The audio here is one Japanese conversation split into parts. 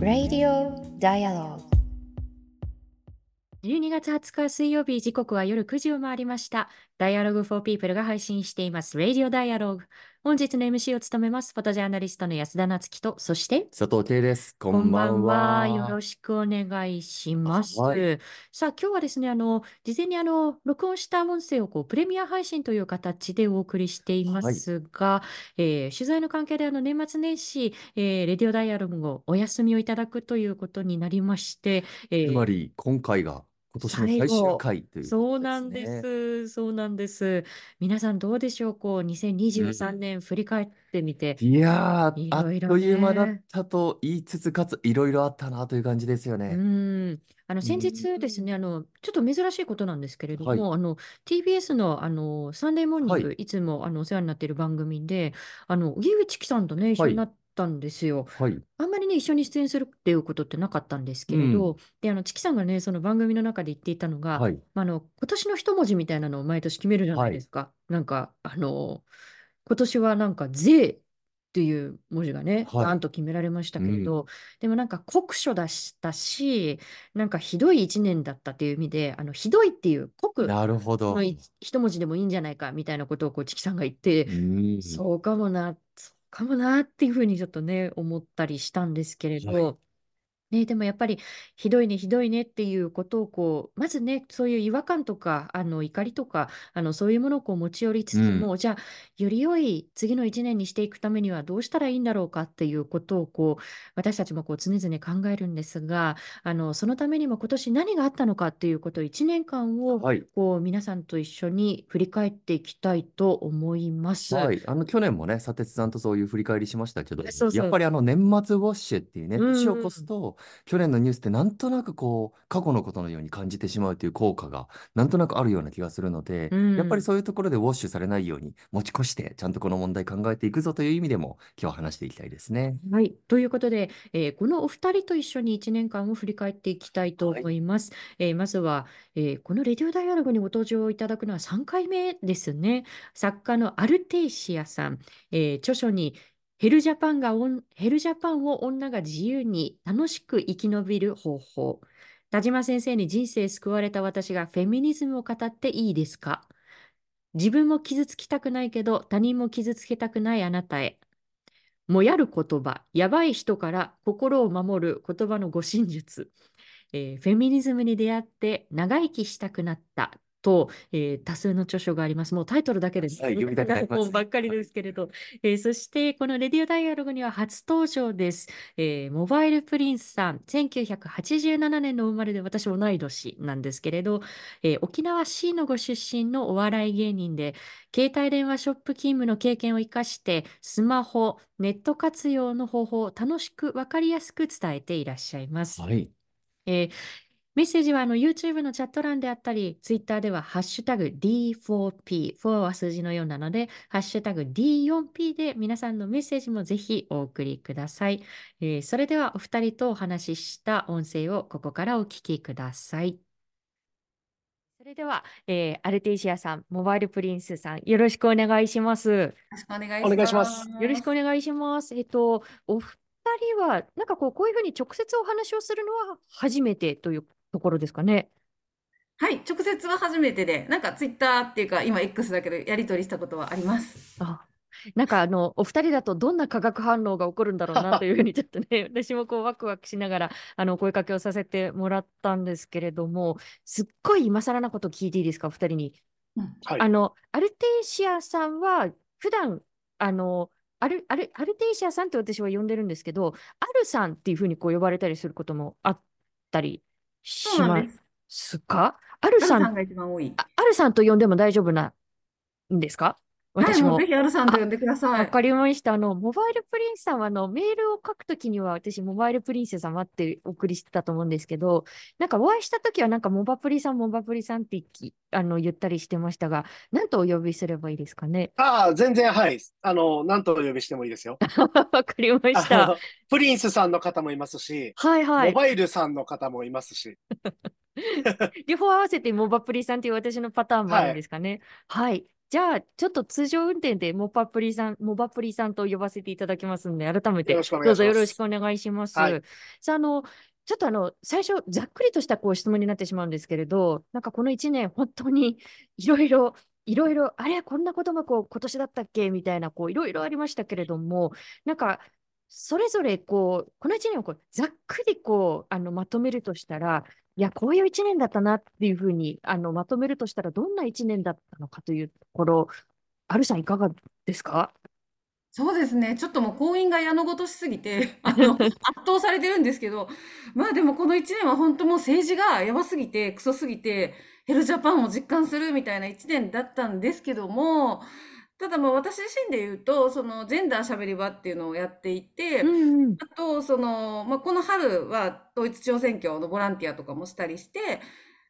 Radio Dialogue 12月20日水曜日時刻は夜9時を回りました。Dialogue for People が配信しています。Radio Dialogue。本日の MC を務めます。フォトジャーナリストの安田なつきと、そして、佐藤圭です。こんばんは。よろしくお願いします。はいさあ、今日はですね、あの、事前にあの、録音した音声をこう、プレミア配信という形でお送りしていますが、えー取材の関係であの、年末年始、えーレディオダイアログをお休みをいただくということになりまして、えーつまり、今回が今年の最終回というそうなんねです。そうなんです。皆さんどうでしょうこう、2023年振り返ってみて。いやー、あっいろいろという間だっねたと言いつつ、かついろいろあったなという感じですようね。ん。あの、先日ですね、あの、ちょっと珍しいことなんですけれどはいも、あの、TBS の、あの、サンデーモーニング、はいつも、あの、お世話になっている番組で、あの、荻上チキさんとね、一緒になったんですよ。はい。あんまりね、一緒に出演するっていうことってなかったんですけれど、で、あの、チキさんがね、その番組の中で言っていたのが、はい。まあ、あの、今年の一文字みたいなのを毎年決めるじゃないですか。なんか、あの、今年はなんか、税っていう文字がね、はいバーンと決められましたけれど、でもなんか酷暑だしたし、なんかひどい一年だったという意味で、あの、ひどいっていう酷なるほど。のい一文字でもいいんじゃないかみたいなことをこう、チキさんが言って、うん。そうかもな、かもなっていうふうにちょっとね、思ったりしたんですけれど、はね、でもやっぱりひどいね、ひどいねっていうことをこう、まずね、そういう違和感とか、あの怒りとか、あのそういうものをこう持ち寄りつつも、じゃあ、より良い次の一年にしていくためにはどうしたらいいんだろうかっていうことをこう、私たちもこう常々考えるんですが、あのそのためにも今年何があったのかっていうことを1年間をはい。こう皆さんと一緒に振り返っていきたいと思います。はい。あの、去年もね、佐哲さんとそういう振り返りしましたけど、そうそうやっぱりあの、年末ウォッシュっていうね、うんうん年を越すと、去年のニュースってなんとなくこう、過去のことのように感じてしまうという効果が、なんとなくあるような気がするので、うんやっぱりそういうところでウォッシュされないように持ち越して、ちゃんとこの問題考えていくぞという意味でも、今日は話していきたいですね。はい。ということで、えーこのお二人と一緒に1年間を振り返っていきたいと思います。えーまずは、えーこのレディオダイアログにご登場いただくのは3回目ですね。作家のアルテイシアさん、えー著書にヘルジャパンがヘルジャパンを女が自由に楽しく生き延びる方法。田島先生に人生救われた私がフェミニズムを語っていいですか？自分も傷つきたくないけど他人も傷つけたくないあなたへ。もやる言葉、やばい人から心を守る言葉の護身術、えーフェミニズムに出会って長生きしたくなったと、えー多数の著書があります。もうタイトルだけです。はい読みたくなり本ばっかりですけれど、えーそしてこのレディオダイアログには初登場です。えーモバイルプリンスさん、1987年の生まれで私同い年なんですけれど、えー沖縄市のご出身のお笑い芸人で、携帯電話ショップ勤務の経験を生かして、スマホ、ネット活用の方法を楽しく分かりやすく伝えていらっしゃいます。はい。えーメッセージはあの YouTube のチャット欄であったり、Twitter ではハッシュタグ D4P、4は数字の4なので、ハッシュタグ D4P で皆さんのメッセージもぜひお送りください。えーそれではお二人とお話しした音声をここからお聞きください。それでは、えーアルテイシアさん、モバイルプリンスさん、よろしくお願いします。よろしくお願いお願いしますよろしくお願いします。えっと、お二人は、なんかこう、こういうふうに直接お話をするのは初めてというところですかね。はい、直接は初めてで、なんかツイッターっていうか、今 X だけどやり取りしたことはあります。あ、なんかあの、お二人だとどんな化学反応が起こるんだろうな というふうにちょっとね、私もこうワクワクしながら、あの、お声かけをさせてもらったんですけれども、すっごい今更なこと聞いていいですか、お二人に？うんはいあの、アルテイシアさんは、普段、あの、アル、アル、アルテイシアさんって私は呼んでるんですけど、アルさんっていうふうにこう呼ばれたりすることもあったりしまそうなんです。すか？アルさん、アルさんが一番多い。あアルさんと呼んでも大丈夫なんですか？はい、私ももうぜ。ひアルさんと呼んでください。わかりました。あの、モバイルプリンスさんは、あの、メールを書くときには、私、モバイルプリンス様ってお送りしてたと思うんですけど、なんかお会いしたときは、なんか、モバプリさん、モバプリさんってきあの言ったりしてましたが、なんとお呼びすればいいですかね？ああ、全然、はい。あの、何とお呼びしてもいいですよ。わかりましあた。のプリンスさんの方もいますし、はいはい。モバイルさんの方もいますし、両方合わせてモバプリさんっていう私のパターンもあるんですかね？はい。じゃあ、ちょっと通常運転でモバプリさん、モバプリさんと呼ばせていただきますので、改めて。よろしくお願どうします。よろしくお願いします。はい。さあ、あの、ちょっとあの、最初、ざっくりとしたこう質問になってしまうんですけれど、なんかこの1年、本当にいろいろ、いろいろ、あれ、こんなことがこう今年だったっけ？みたいな、こういろいろありましたけれども、なんか、それぞれこう、この1年をこうざっくりこう、あの、まとめるとしたら、いや、こういう1年だったなっていうふうに、あの、まとめるとしたら、どんな1年だったのかというところ、アルさんいかがですか？そうですね。ちょっともう婚姻が矢のごとしすぎて、あの、圧倒されてるんですけど、まあでもこの1年は本当もう政治がやばすぎて、クソすぎて、ヘルジャパンを実感するみたいな1年だったんですけども、ただ私自身で言うと、そのジェンダーしゃべり場っていうのをやっていて、うんうん。あと、その、まあ、この春は統一地方選挙のボランティアとかもしたりして、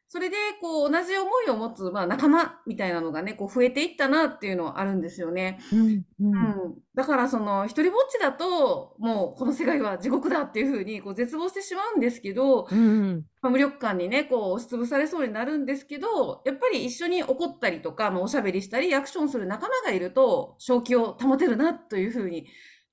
それで、こう、同じ思いを持つ、まあ、仲間みたいなのがね、こう、増えていったなっていうのはあるんですよね。うんうんうん。だから、その、一人ぼっちだと、もう、この世界は地獄だっていうふうに、こう、絶望してしまうんですけど、うんうんまあ、無力感にね、こう、押しつぶされそうになるんですけど、やっぱり一緒に怒ったりとか、まあ、おしゃべりしたり、アクションする仲間がいると、正気を保てるな、というふうに、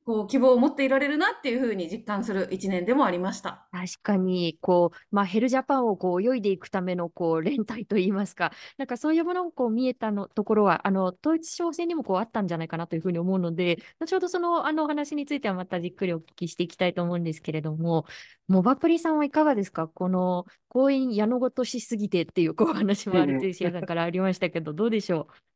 こう、希望を持っていられるなっていうふうに実感する一年でもありました。確かに、こう、まあ、ヘルジャパンをこう泳いでいくためのこう連帯といいますか、なんかそういうものをこう見えたのところは、あの統一地方選にもこうあったんじゃないかなというふうに思うので、後ほどそのあのお話についてはまたじっくりお聞きしていきたいと思うんですけれども、モバプリさんはいかがですか？この婚姻矢のごとしすぎてっていうこうお話もアルテイシアさんからありましたけど、どうでしょう？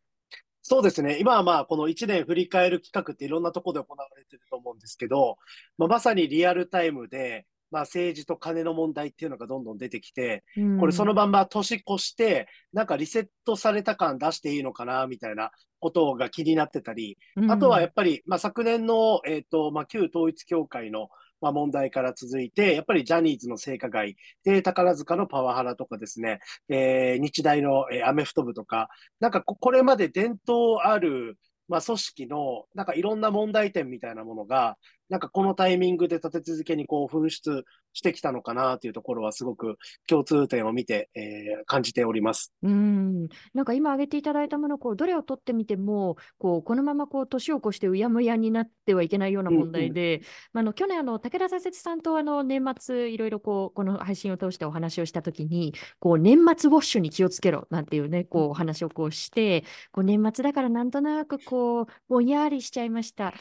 そうですね。今はまあ、この1年振り返る企画っていろんなところで行われてると思うんですけど、まあ、まさにリアルタイムで、まあ、政治と金の問題っていうのがどんどん出てきて、うこれその場、まんま年越して、なんかリセットされた感出していいのかな、みたいなことが気になってたり、うんあとはやっぱり、まあ、昨年の、えっと、まあ、旧統一教会の、まあ、問題から続いて、やっぱりジャニーズの性加害、で、宝塚のパワハラとかですね、えー日大の、えーアメフト部とか、なんかこ、これまで伝統ある、まあ、組織の、なんかいろんな問題点みたいなものが、なんかこのタイミングで立て続けにこう噴出してきたのかなというところはすごく共通点を見て、えー感じております。うん、なんか今挙げていただいたもの、こうどれを取ってみても、こうこのままこう年を越してうやむやになってはいけないような問題で、まあ、あの去年あの、武田左折さんとあの年末、いろいろこうこの配信を通してお話をしたときに、こう年末ウォッシュに気をつけろなんていうね、こうお話をこうして、こう年末だからなんとなくこうぼんやりしちゃいました。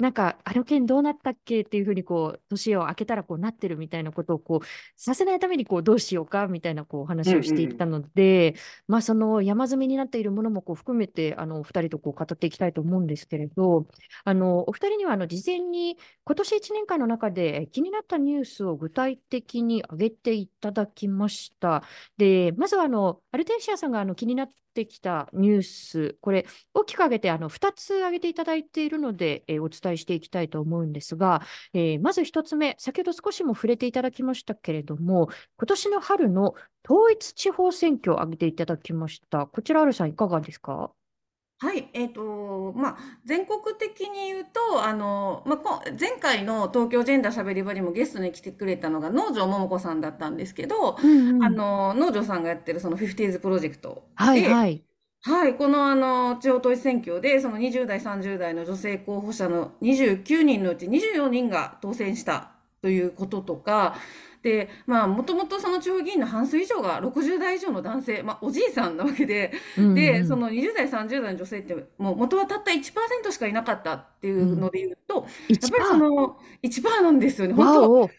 なんか、あの件どうなったっけっていうふうに、こう、年を明けたらこうなってるみたいなことを、こう、させないために、こう、どうしようかみたいな、こう、話をしていったので、まあ、その山積みになっているものもこう含めて、あの、お二人とこう語っていきたいと思うんですけれど、あの、お二人には、あの、事前に、今年1年間の中で気になったニュースを具体的に挙げていただきました。で、まずは、あの、アルテンシアさんが、あの、気になってきたニュース、これ、大きく挙げて、あの、2つ挙げていただいているので、えーお伝えしていきたいと思うんですが、えーまず1つ目、先ほど少しも触れていただきましたけれども、今年の春の統一地方選挙を挙げていただきました。こちら、あるさん、いかがですか？はい、えっと、まあ、全国的に言うと、あの、まあ、こ前回の東京ジェンダーしゃべり場にもゲストに来てくれたのが農場桃子さんだったんですけど、うんうんあの、農場さんがやってるその 50s プロジェクトはいで、はい。はい、このあの地方統一選挙で、その20代、30代の女性候補者の29人のうち24人が当選したということとか、で、まあ、もともとその地方議員の半数以上が60代以上の男性、まあ、おじいさんなわけで、うんで、うん。その20代、30代の女性って、もう元はたった1%しかいなかったっていうので言うと、やっぱりその1%なんですよね、本当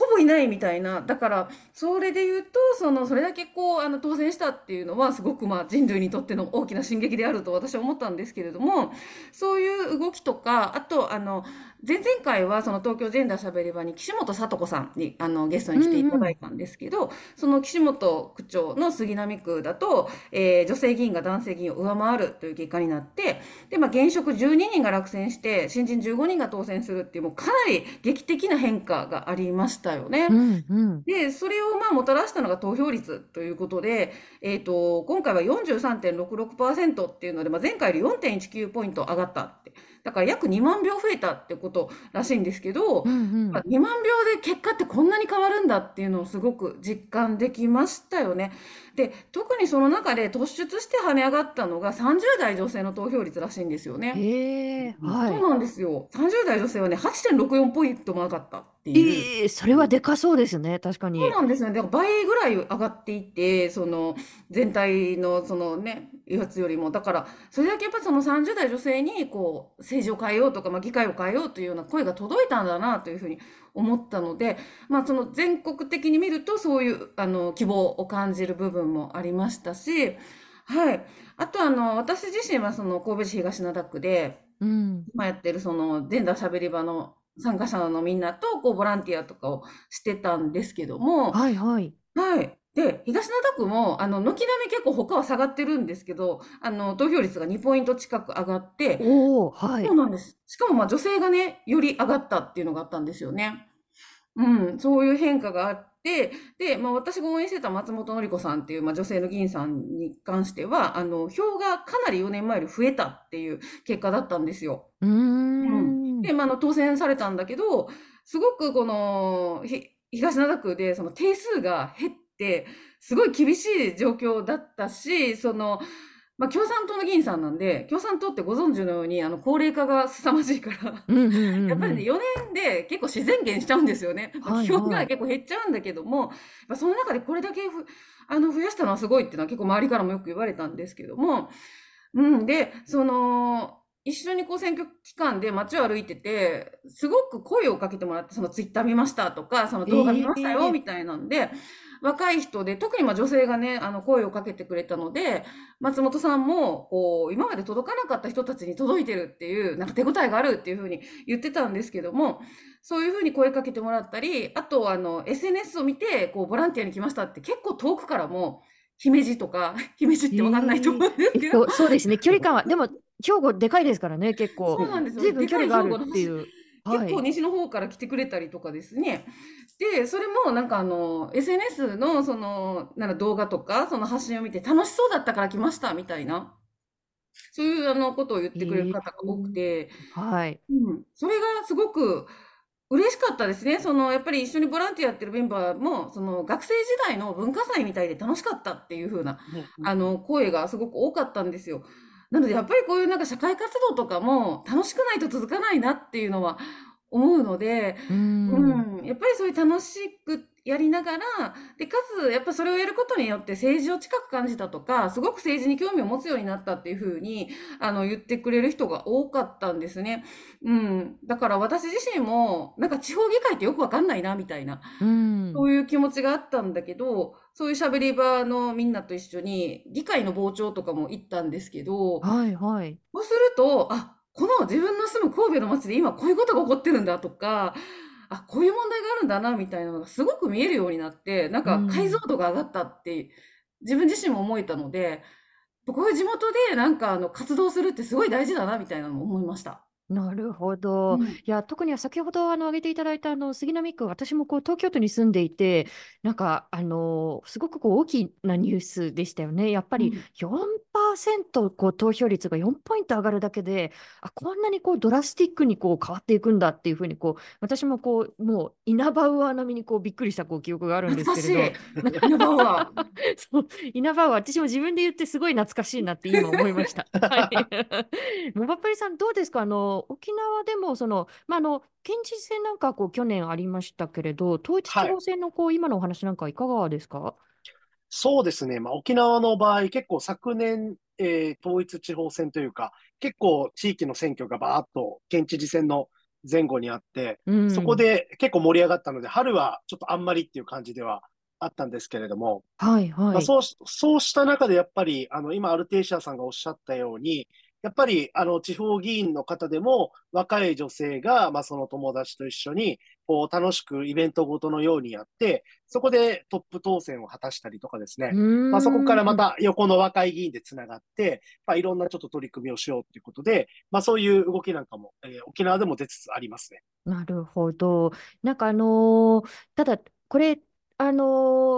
ほぼいないみたいな。だから、それで言うと、その、それだけこう、あの、当選したっていうのは、すごくまあ、人類にとっての大きな進撃であると私は思ったんですけれども、そういう動きとか、あと、あの、前々回は、その東京ジェンダーしゃべり場に岸本聡子さんに、あの、ゲストに来ていただいたんですけど、その岸本区長の杉並区だと、えー女性議員が男性議員を上回るという結果になって、で、まあ、現職12人が落選して、新人15人が当選するっていう、もうかなり劇的な変化がありましたよね。うんうん。で、それをまあもたらしたのが投票率ということで、えっと、今回は43.66%っていうので、まあ、前回より4.19ポイント上がったって。だから約2万票増えたってこことらしいんですけど、うんうんまあ2万秒で結果ってこんなに変わるんだっていうのをすごく実感できましたよね。で、特にその中で突出して跳ね上がったのが30代女性の投票率らしいんですよね。へえ、はそうなんですよ。30代女性はね、8.64ポイントも上がったってい。いう。ええ、それはでかそうですね、確かに。そうなんですね。だから倍ぐらい上がっていて、その全体のそのね、やつよりも。だから、それだけやっぱりその30代女性にこう、政治を変えようとか、まあ、議会を変えようというような声が届いたんだなというふうに思ったので、まあ、その全国的に見るとそういうあの希望を感じる部分もありましたし、はい。あとあの、私自身はその神戸市東灘区で、うん。今やってるそのジェンダーしゃべり場の参加者のみんなとこうボランティアとかをしてたんですけども、はいはい。はい。で、東灘区も、あの、軒並み結構他は下がってるんですけど、あの、投票率が2ポイント近く上がって、おお、はいそう。なんです。しかもまあ女性がね、より上がったっていうのがあったんですよね。うん、そういう変化があって、で、まあ私が応援してた松本紀子さんっていう、まあ、女性の議員さんに関しては、あの、票がかなり4年前より増えたっていう結果だったんですよ。うーん。で、まあ、あの当選されたんだけど、すごくこのひ東灘区でその定数が減って、すごい厳しい状況だったし、その、まあ、共産党の議員さんなんで、共産党ってご存知のように、あの、高齢化が凄まじいから、うんうんうんうん。やっぱりね、4年で結構自然減しちゃうんですよね。はいはい票が結構減っちゃうんだけども、やっぱその中でこれだけふあの増やしたのはすごいっていうのは結構周りからもよく言われたんですけども、うん、で、その、一緒にこう選挙期間で街を歩いてて、すごく声をかけてもらって、そのツイッター見ましたとか、その動画見ましたよええみたいなんで、若い人で、特にまあ女性がね、あの声をかけてくれたので、松本さんも、こう、今まで届かなかった人たちに届いてるっていう、なんか手応えがあるっていうふうに言ってたんですけども、そういうふうに声かけてもらったり、あと、あの、SNS を見て、こう、ボランティアに来ましたって結構遠くからも、姫路とか、姫路ってわかんないと思うんですけど、えっと、そうですね。距離感は、でも、兵庫でかいですからね、結構。そうなんですよ。ずいぶん距離があるっていう。はい。結構西の方から来てくれたりとかですね。で、それもなんかあの、SNS のその、なんか動画とか、その発信を見て楽しそうだったから来ましたみたいな、そういうあのことを言ってくれる方が多くて、はい。うん、それがすごく嬉しかったですね。その、やっぱり一緒にボランティアやってるメンバーも、その学生時代の文化祭みたいで楽しかったっていう風なあの、声がすごく多かったんですよ。なので、やっぱりこういうなんか社会活動とかも楽しくないと続かないなっていうのは思うので、う。うんん、やっぱりそういう楽しくやりながら、で、かつ、やっぱそれをやることによって政治を近く感じたとか、すごく政治に興味を持つようになったっていうふうに、あの、言ってくれる人が多かったんですね。うん。だから私自身も、なんか地方議会ってよくわかんないな、みたいな。うん。そういう気持ちがあったんだけど、そういう喋り場のみんなと一緒に、議会の傍聴とかも行ったんですけど、はいはい。そうすると、あ、この自分の住む神戸の街で今こういうことが起こってるんだとか、あ、こういう問題があるんだな、みたいなのがすごく見えるようになって、なんかうん解像度が上がったって、自分自身も思えたので、こういう地元でなんかあの活動するってすごい大事だな、みたいなのも思いました。なるほど。うんいや、特には先ほどあの挙げていただいたあの杉並区、私もこう東京都に住んでいて、なんかあのすごくこう大きなニュースでしたよね。やっぱり4%こう投票率が4ポイント上がるだけで、あ、こんなにこうドラスティックにこう変わっていくんだっていうふうにこう私もこうもうイナバウアー並みにこうびっくりしたこう記憶があるんですけれど。しい。稲葉は。そう、イナバウアー、私も自分で言ってすごい懐かしいなって今思いました。はい。モバプリさん、どうですか？あの、沖縄でも、その、まあ、あの、県知事選なんかこう去年ありましたけれど、統一地方選のこう今のお話なんかいかがですか？そうですね。まあ、沖縄の場合、結構昨年、えー統一地方選というか、結構地域の選挙がバーッと県知事選の前後にあって、うん。そこで結構盛り上がったので、春はちょっとあんまりっていう感じではあったんですけれども、はいはい。まあ、そうし、そうした中でやっぱり、あの、今、アルテイシアさんがおっしゃったように、やっぱり、あの、地方議員の方でも、若い女性が、まあ、その友達と一緒に、こう、楽しくイベントごとのようにやって、そこでトップ当選を果たしたりとかですね。まあ、そこからまた横の若い議員でつながって、まあ、いろんなちょっと取り組みをしようということで、まあ、そういう動きなんかも、えー沖縄でも出つつありますね。なるほど。なんかあのーただこれあの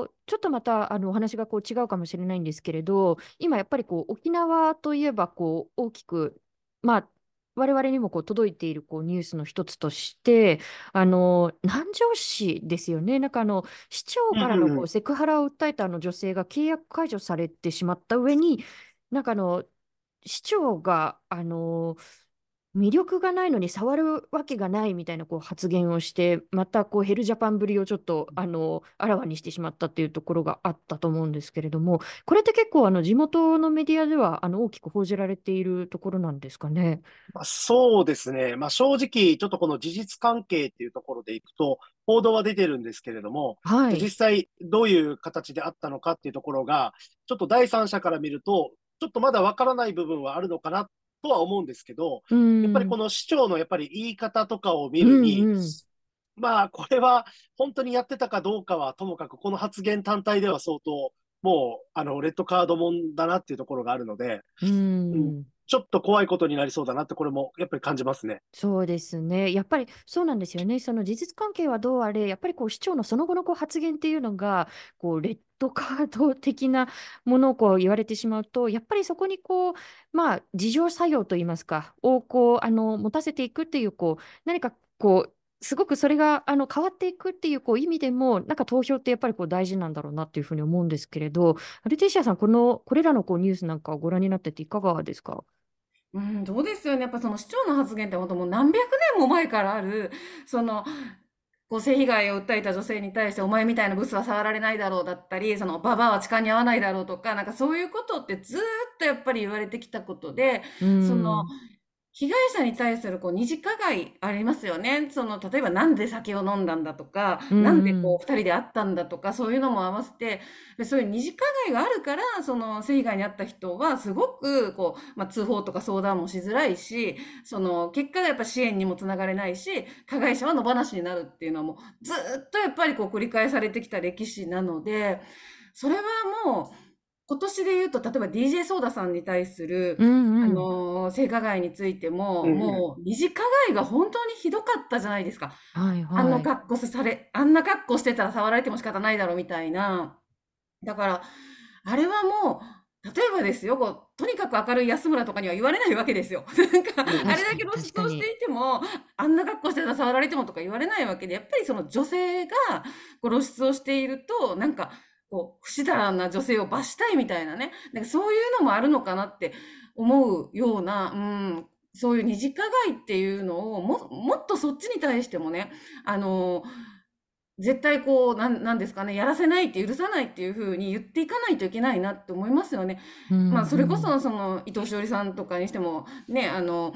ーちょっとまたあのお話がこう違うかもしれないんですけれど、今やっぱりこう沖縄といえばこう大きくまあ我々にもこう届いているこうニュースの一つとして、あの南城市ですよね、なんかあの市長からのこうんセクハラを訴えたあの女性が契約解除されてしまった上に、なんかあの市長があの魅力がないのに触るわけがないみたいなこう発言をして、またこうヘルジャパンぶりをちょっとあのあらわにしてしまったっていうところがあったと思うんですけれども、これって結構あの地元のメディアではあの大きく報じられているところなんですかね？まあ、そうですね。まあ、正直、ちょっとこの事実関係っていうところでいくと、報道は出てるんですけれども、はい。実際どういう形であったのかっていうところが、ちょっと第三者から見ると、ちょっとまだわからない部分はあるのかなとは思うんですけど、うん。やっぱりこの市長のやっぱり言い方とかを見るに、うんうん。まあ、これは本当にやってたかどうかはともかく、この発言単体では相当、もう、あの、レッドカードもんだなっていうところがあるので、うんちょっと怖いことになりそうだなって、これもやっぱり感じますね。そうですね。やっぱりそうなんですよね。その事実関係はどうあれ、やっぱりこう市長のその後のこう発言っていうのが、こうレッドカード的なものをこう言われてしまうと、やっぱりそこにこう、まあ、自浄作用といいますか、をこうあの持たせていくっていう、こう何かこう、すごくそれがあの変わっていくっていうこう意味でも、なんか投票ってやっぱりこう大事なんだろうなっていうふうに思うんですけれど、アルテイシアさん、このこれらのこうニュースなんかをご覧になってていかがですか？うん、どうですよね。やっぱその市長の発言って本当もう何百年も前からある、その、こう性被害を訴えた女性に対して、お前みたいなブスは触られないだろうだったり、その、ババアは痴漢に合わないだろうとか、なんかそういうことってずーっとやっぱり言われてきたことで、うんその、被害者に対するこう二次加害ありますよね。その、例えばなんで酒を飲んだんだとか、うんなんでこう二人で会ったんだとか、そういうのも合わせて、でそういう二次加害があるから、その性被害に遭った人はすごくこう、まあ、通報とか相談もしづらいし、その結果がやっぱ支援にもつながれないし、加害者は野放しになるっていうのはもうずっとやっぱりこう繰り返されてきた歴史なので、それはもう今年で言うと、例えば DJ ソーダさんに対する、うんうんあのー性加害についても、うんうんもう二次加害が本当にひどかったじゃないですか。はいはい。あの格好され、あんな格好してたら触られても仕方ないだろうみたいな。だから、あれはもう、例えばですよ、こう、とにかく明るい安村とかには言われないわけですよ。なんか、うんあれだけ露出をしていても、あんな格好してたら触られてもとか言われないわけで、やっぱりその女性がこう露出をしていると、なんか、こう、不死だらな女性を罰したいみたいなね。なんかそういうのもあるのかなって思うような、うん、そういう二次加害っていうのをも、もっとそっちに対してもね、あの、絶対こう、なん、なんですかね、やらせないって許さないっていうふうに言っていかないといけないなって思いますよね。まあ、それこそ、その、伊藤詩織さんとかにしても、ね、あの、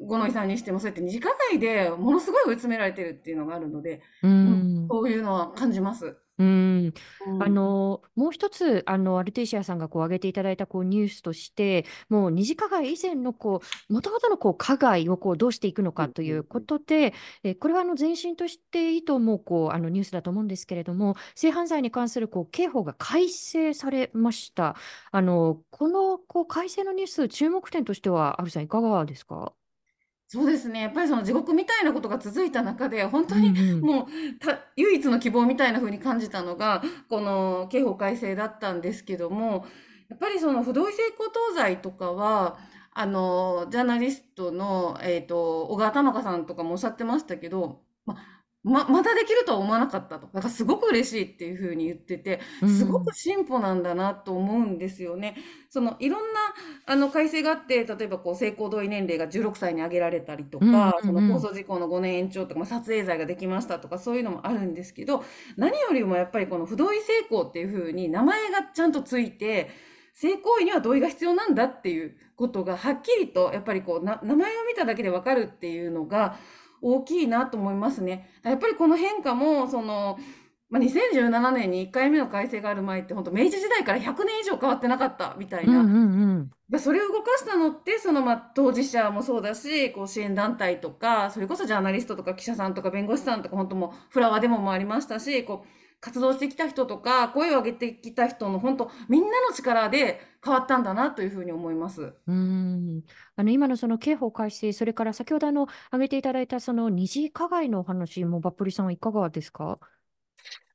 五ノ井さんにしても、そうやって二次加害でものすごい追い詰められてるっていうのがあるので、うん、そういうのは感じます。うん、うん。あのもう一つあのアルテイシアさんがこう挙げていただいたこうニュースとしてもう二次加害以前のこう元々のこう加害をこうどうしていくのかということで、えこれはあの前進としていいと思うこうあのニュースだと思うんですけれども性犯罪に関するこう刑法が改正されました。あのこのこう改正のニュース注目点としてはアルさんいかがですか？そうですね。やっぱりその地獄みたいなことが続いた中で、本当にうんうんもうた唯一の希望みたいな風に感じたのが、この刑法改正だったんですけども、やっぱりその不同意性交等罪とかは、あの、ジャーナリストの、えっと、小川玉香さんとかもおっしゃってましたけど、ま、ま、まだできるとは思わなかったと。だからすごく嬉しいっていう風に言ってて、すごく進歩なんだなと思うんですよね。そのいろんなあの改正があって、例えばこう性交同意年齢が16歳に上げられたりとか、うんうんうんその控訴事項の5年延長とか、まあ、撮影罪ができましたとか、そういうのもあるんですけど、何よりもやっぱりこの不同意性交っていうふうに名前がちゃんとついて、性行為には同意が必要なんだっていうことがはっきりとやっぱりこうな名前を見ただけでわかるっていうのが大きいなと思いますね。やっぱりこの変化もそのまあ、2017年に1回目の改正がある前って本当明治時代から100年以上変わってなかったみたいな、うんうんうんでそれを動かしたのってそのまあ当事者もそうだしこう支援団体とかそれこそジャーナリストとか記者さんとか弁護士さんとか本当もうフラワーデモもありましたしこう活動してきた人とか声を上げてきた人の本当みんなの力で変わったんだなというふうに思います。うんあの今のその刑法改正、それから先ほどあの挙げていただいたその二次加害のお話も、バップリさんはいかがですか？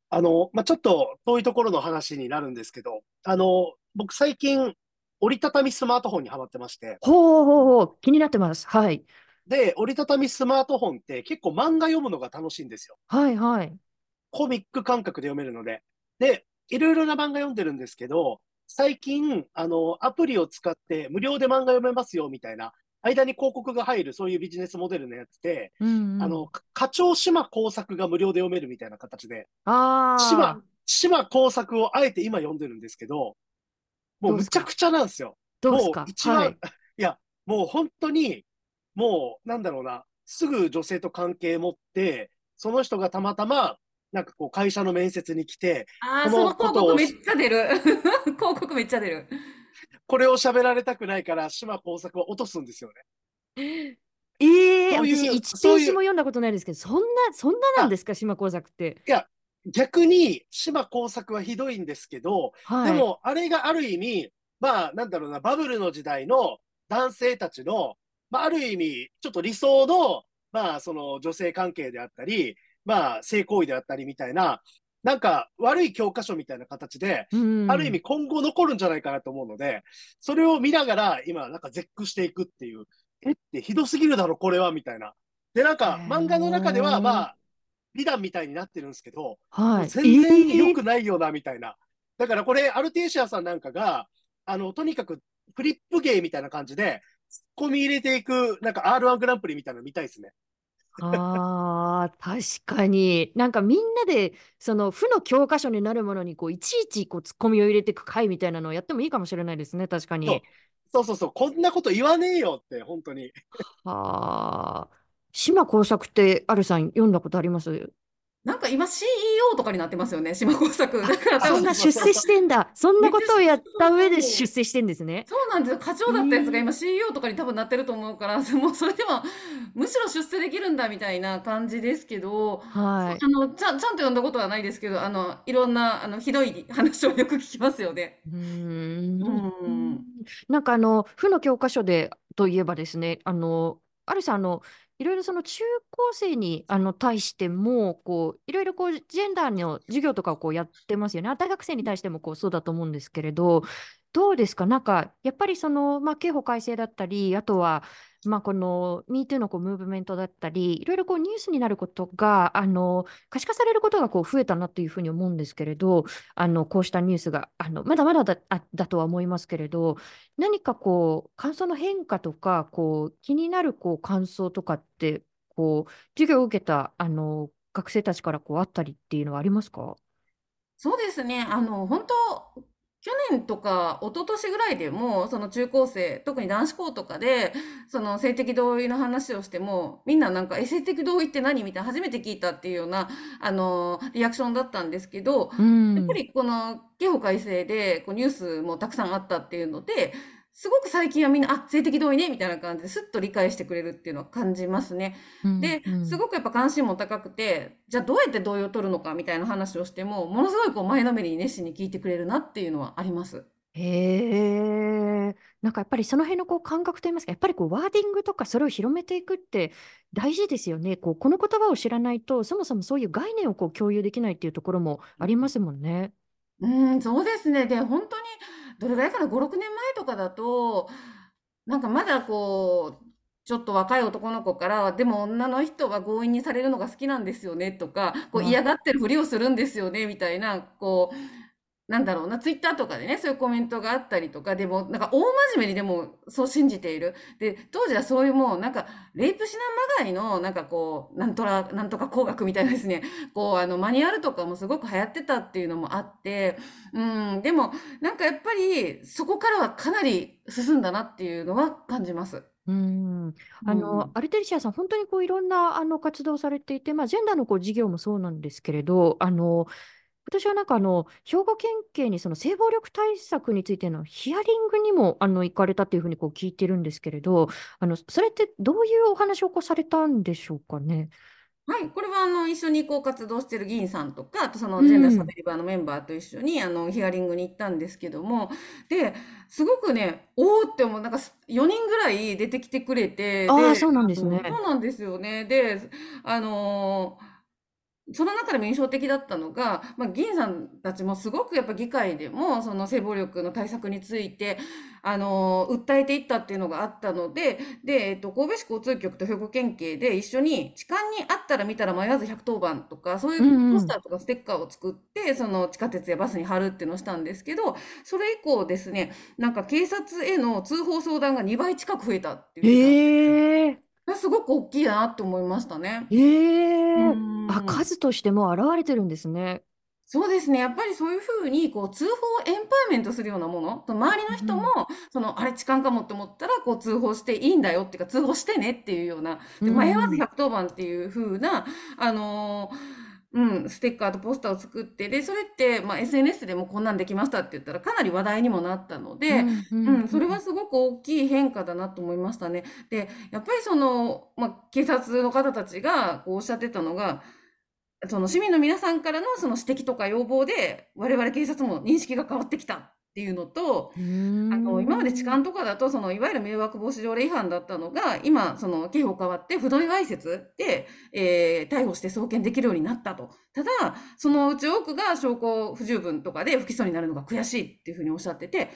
あの、まあ、ちょっと遠いところの話になるんですけど、あの、僕最近折りたたみスマートフォンにハマってまして、ほうほうほう、気になってます。はい。で、折りたたみスマートフォンって結構漫画読むのが楽しいんですよ。はいはい。コミック感覚で読めるので。で、いろいろな漫画読んでるんですけど、最近、あの、アプリを使って無料で漫画読めますよみたいな、間に広告が入るそういうビジネスモデルのやつで、うんうん。あの、か課長島工作が無料で読めるみたいな形で、島、島工作をあえて今読んでるんですけど、もうむちゃくちゃなんですよ。どうですか？一番、はい。い、や、もう本当に、もう、なんだろうな、すぐ女性と関係持って、その人がたまたま、なんかこう、会社の面接に来て、ああ、こその広告めっちゃ出る。広告めっちゃ出る。これを喋られたくないから、島工作を落とすんですよね。ええそういう私1ページも読んだことないですけど、そんな、そんななんですか、島工作って？いや、逆に、島工作はひどいんですけど、はい。でも、あれがある意味、まあ、なんだろうな、バブルの時代の男性たちの、まあ、ある意味、ちょっと理想の、まあ、その女性関係であったり、まあ、性行為であったりみたいな、なんか悪い教科書みたいな形で、うんある意味今後残るんじゃないかなと思うので、それを見ながら今、なんか絶句していくっていう、えってひどすぎるだろ、これは、みたいな。で、なんか漫画の中では、まあ、美談みたいになってるんですけど、はい。全然ええ良くないよな、みたいな。だからこれ、アルテイシアさんなんかが、あの、とにかくフリップ芸みたいな感じで、ツッコミ入れていく、なんか R1 グランプリみたいなの見たいですね。ああ、確かに。なんかみんなで、その負の教科書になるものに、こう、いちいちこうツッコミを入れていく回みたいなのをやってもいいかもしれないですね、確かそうに。そうそうそう、こんなこと言わねえよって、本当に。はあ。島工作って、アルさん読んだことあります？なんか今 CEO とかになってますよね、島工作。だから多分そんな出世してんだ。そんなことをやった上で出世してんですね。そうなんですよ。課長だったやつが今 CEO とかに多分なってると思うから、もうそれでもむしろ出世できるんだみたいな感じですけど、はい。あの、ちゃん、ちゃんと読んだことはないですけど、あの、いろんな、あの、ひどい話をよく聞きますよね。うーんうんなんかあの、負の教科書でといえばですね、あの、あるさん、あの、いろいろその中高生にあの対しても、こう、いろいろこう、ジェンダーの授業とかをこうやってますよね。大学生に対してもこうそうだと思うんですけれど、どうですか？なんか、やっぱりその、まあ、刑法改正だったり、あとは、まあ、この MeToo のこうムーブメントだったり、いろいろこうニュースになることが、あの、可視化されることがこう増えたなというふうに思うんですけれど、あの、こうしたニュースが、あの、まだまだだ、だとは思いますけれど、何かこう、感想の変化とか、こう、気になるこう感想とかって、こう、授業を受けた、あの、学生たちからこうあったりっていうのはありますか？そうですね。あの、本当去年とか一昨年ぐらいでも、その中高生、特に男子校とかで、その性的同意の話をしても、みんななんか、え、性的同意って何みたいな、初めて聞いたっていうような、あの、リアクションだったんですけど、うん。やっぱりこの刑法改正でこうニュースもたくさんあったっていうので、すごく最近はみんな、あ、性的同意ね、みたいな感じですっと理解してくれるっていうのは感じますね。うんで、うんすごくやっぱ関心も高くて、じゃあどうやって同意を取るのかみたいな話をしても、ものすごいこう前のめりに熱心に聞いてくれるなっていうのはあります。へえ、なんかやっぱりその辺のこう感覚といいますか、やっぱりこうワーディングとかそれを広めていくって大事ですよね。こうこの言葉を知らないと、そもそもそういう概念をこう共有できないっていうところもありますもんね。うーん、そうですね。で、本当に、どれぐらいかな、5、6年前とかだと、なんかまだこう、ちょっと若い男の子から、でも女の人は強引にされるのが好きなんですよねとか、こううん。嫌がってるふりをするんですよねみたいな、こう、なんだろうな、ツイッターとかでね、そういうコメントがあったりとか、でも、なんか大真面目にでもそう信じている。で、当時はそういうもう、なんか、レイプシナまがいの、なんかこう、なんとら、なんとか工学みたいなですね、こう、あの、マニュアルとかもすごく流行ってたっていうのもあって、うん、でも、なんかやっぱり、そこからはかなり進んだなっていうのは感じます。うん、あうのん、アルテリシアさん、本当にこういろんなあの活動をされていて、まあ、ジェンダーのこう事業もそうなんですけれど、あの、私はなんかあの、兵庫県警にその性暴力対策についてのヒアリングにもあの行かれたというふうにこう聞いてるんですけれど、あの、それってどういうお話をこうされたんでしょうかね？はい、これはあの一緒にこう活動している議員さんとか、あとそのうんジェンダーサベリバーのメンバーと一緒にあのヒアリングに行ったんですけども、で、すごくね、おーって思う、なんか4人ぐらい出てきてくれて、ああ、で、そうなんですね。そうなんですよね。で、あのーその中でも印象的だったのが、まあ、議員さんたちもすごくやっぱ議会でもその性暴力の対策について、あの訴えていったっていうのがあったのでで、えっと、神戸市交通局と兵庫県警で一緒に痴漢にあったら見たら迷わず110番とかそういうポスターとかステッカーを作って、その地下鉄やバスに貼るっていうのをしたんですけどそれ以降ですねなんか警察への通報相談が2倍近く増えたっていうええすごく大きいなと思いましたね。ええうんあ、数としても現れてるんですね。そうですね。やっぱりそういうふうに、こう、通報をエンパワーメントするようなもの、と周りの人も、その、あれ痴漢かもって思ったら、こう、通報していいんだよっていうか、通報してねっていうような、でうん迷わず110番っていうふうな、あのーうん、ステッカーとポスターを作って、で、それって、まあ、SNS でもこんなんできましたって言ったら、かなり話題にもなったので、うんうん、それはすごく大きい変化だなと思いましたね。で、やっぱりその、まあ、警察の方たちがこうおっしゃってたのが、その市民の皆さんからのその指摘とか要望で、我々警察も認識が変わってきたっていうのと、あの今まで痴漢とかだとそのいわゆる迷惑防止条例違反だったのが今その刑法変わって不同意わいせつで、えー逮捕して送検できるようになったと。ただそのうち多くが証拠不十分とかで不起訴になるのが悔しいっていうふうにおっしゃってて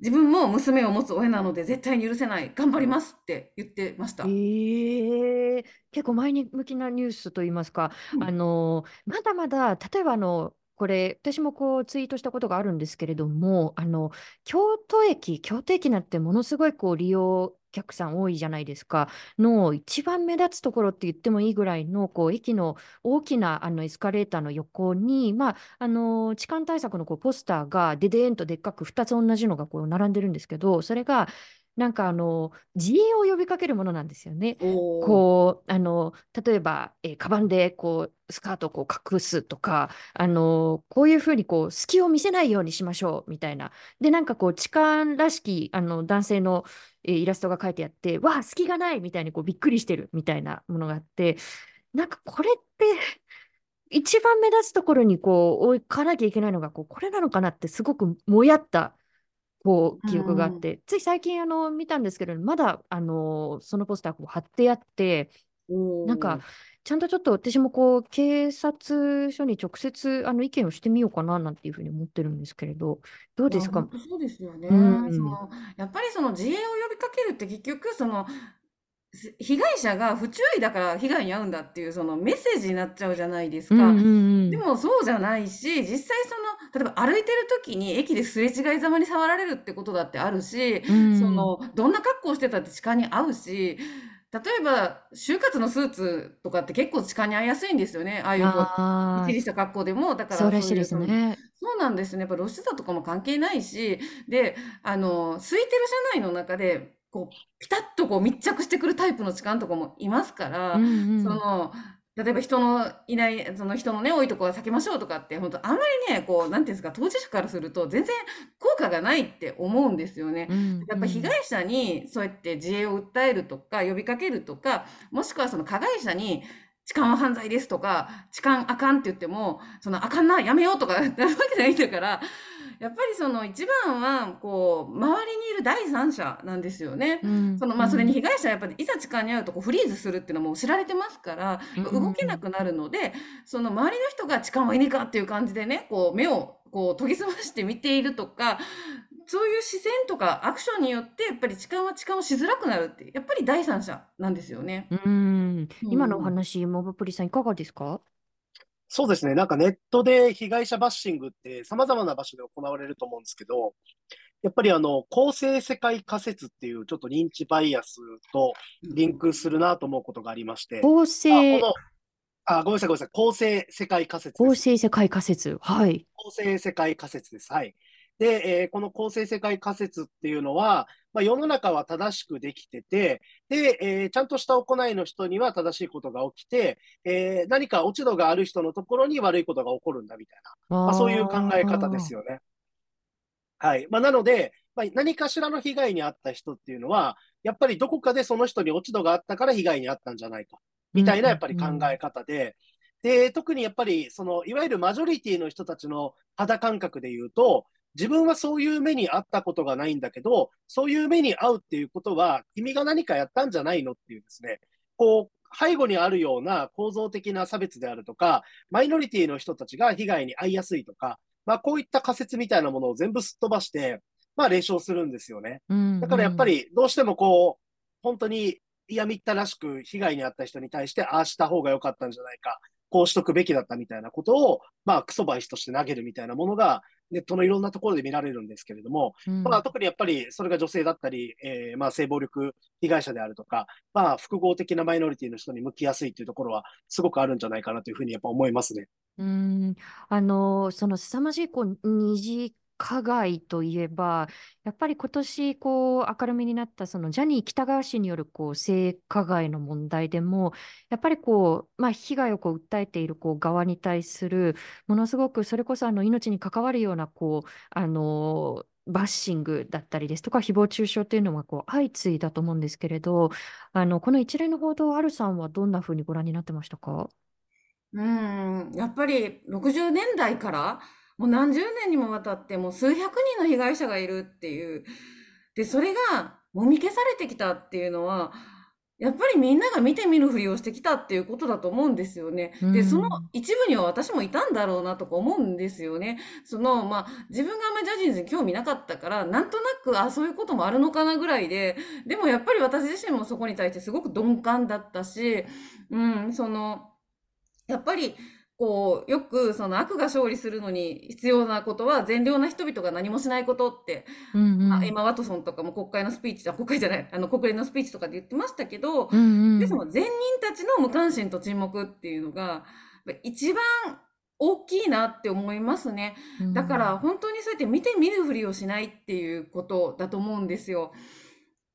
自分も娘を持つ親なので絶対に許せない。頑張りますって言ってました。ええ結構前向きなニュースといいますか、うん。あのまだまだ例えばあのこれ私もこうツイートしたことがあるんですけれどもあの京都駅京都駅なんてものすごいこう利用客さん多いじゃないですか。の一番目立つところって言ってもいいぐらいのこう駅の大きなあのエスカレーターの横に、まあ、あの痴漢対策のこうポスターがででーんとでっかく2つ同じのがこう並んでるんですけどそれがなんかあの自衛を呼びかけるものなんですよね。こうあの例えば、えーカバンでこうスカートをこう隠すとかあのこういうふうにこう隙を見せないようにしましょうみたいなでなんかこう痴漢らしきあの男性の、えーイラストが書いてあってわあ隙がないみたいにこうびっくりしてるみたいなものがあってなんかこれって一番目立つところにこう置かなきゃいけないのがこうこれなのかなってすごくもやったこう記憶があって、つい最近あの見たんですけどまだあのそのポスターこう貼ってあってなんかちゃんとちょっと私もこう警察署に直接あの意見をしてみようかななんていうふうに思ってるんですけれどどうですか？そうですよね。うん。そのやっぱりその自衛を呼びかけるって結局そのす被害者が不注意だから被害に遭うんだっていうそのメッセージになっちゃうじゃないですか。うんうんうんでもそうじゃないし、実際その、例えば歩いてる時に駅ですれ違いざまに触られるってことだってあるし、うんその、どんな格好してたって痴漢に遭うし、例えば、就活のスーツとかって結構痴漢に遭いやすいんですよね。ああいうこう、きっちりした格好でも、だからそうらしいですそういうね。そうなんですね。やっぱ露出度とかも関係ないし、で、あの、空いてる車内の中で、こう、ピタッとこう密着してくるタイプの痴漢とかもいますから、うんうんその、例えば人のいない、その人のね、多いところは避けましょうとかって、本当あんまりね、こう、なんていうんですか、当事者からすると全然効果がないって思うんですよね。うんやっぱ被害者にそうやって自衛を訴えるとか、呼びかけるとか、もしくはその加害者に、痴漢は犯罪ですとか、痴漢あかんって言っても、そのあかんな、やめようとか なるわけないんだから、やっぱりその一番は、こう、周りにいる第三者なんですよね。うん。そのまあそれに被害者はやっぱりいざ痴漢に遭うとこうフリーズするっていうのも知られてますから、うん動けなくなるので、その周りの人が痴漢はいねえかっていう感じでね、こう目をこう研ぎ澄まして見ているとか、そういう視線とかアクションによってやっぱり痴漢は痴漢をしづらくなるって、やっぱり第三者なんですよね。うん。今のおうん話、モブプリさんいかがですか？そうですね。なんかネットで被害者バッシングって様々な場所で行われると思うんですけど、やっぱりあの、公正世界仮説っていうちょっと認知バイアスとリンクするなと思うことがありまして、公あ、正この、あ、ごめんなさい、ごめんなさい。公正世界仮説公です。正世界仮説。はい。公正世界仮説です。はい。で、えーこの公正世界仮説っていうのは、まあ、世の中は正しくできてて、で、えーちゃんとした行いの人には正しいことが起きて、えー何か落ち度がある人のところに悪いことが起こるんだみたいな、まあ、そういう考え方ですよね。はい。まあ、なので、まあ、何かしらの被害に遭った人っていうのは、やっぱりどこかでその人に落ち度があったから被害に遭ったんじゃないか。みたいなやっぱり考え方で、で、特にやっぱり、その、いわゆるマジョリティの人たちの肌感覚で言うと、自分はそういう目に遭ったことがないんだけど、そういう目に遭うっていうことは、君が何かやったんじゃないのっていうですね、こう、背後にあるような構造的な差別であるとか、マイノリティの人たちが被害に遭いやすいとか、まあ、こういった仮説みたいなものを全部すっ飛ばして、まあ、冷笑するんですよね。うん。だからやっぱりどうしてもこう、本当に嫌みったらしく被害に遭った人に対して、ああした方が良かったんじゃないか、こうしとくべきだったみたいなことを、まあ、クソバイスとして投げるみたいなものが、ネットのいろんなところで見られるんですけれども、うんまあ、特にやっぱりそれが女性だったり、えーまあ、性暴力被害者であるとか、まあ、複合的なマイノリティの人に向きやすいというところは、すごくあるんじゃないかなというふうにやっぱ思いますね。うん、あの、その凄まじいこう二次加害といえば、やっぱり今年こう明るみになったそのジャニー喜多川氏によるこう性加害の問題でも、やっぱりこう、まあ、被害をこう訴えているこう側に対する、ものすごくそれこそあの命に関わるようなこう、あの、バッシングだったりですとか、誹謗中傷というのがこう相次いだと思うんですけれど、あのこの一連の報道、アルさんはどんなふうにご覧になってましたか？うん、やっぱり60年代からもう何十年にもわたってもう数百人の被害者がいるっていう。で、それがもみ消されてきたっていうのは、やっぱりみんなが見て見ぬふりをしてきたっていうことだと思うんですよね。で、その一部には私もいたんだろうなとか思うんですよね。その、まあ、自分があんまりジャニーズに興味なかったから、なんとなく、あ、そういうこともあるのかなぐらいで、でもやっぱり私自身もそこに対してすごく鈍感だったし、うん、その、やっぱり、こう、よく、その悪が勝利するのに必要なことは、善良な人々が何もしないことって、うんうんまあ、エマ・ワトソンとかも国会のスピーチ、あ、国会じゃない、あの、国連のスピーチとかで言ってましたけど、うんうんで、その善人たちの無関心と沈黙っていうのが、一番大きいなって思いますね。だから、本当にそうやって見て見ぬふりをしないっていうことだと思うんですよ。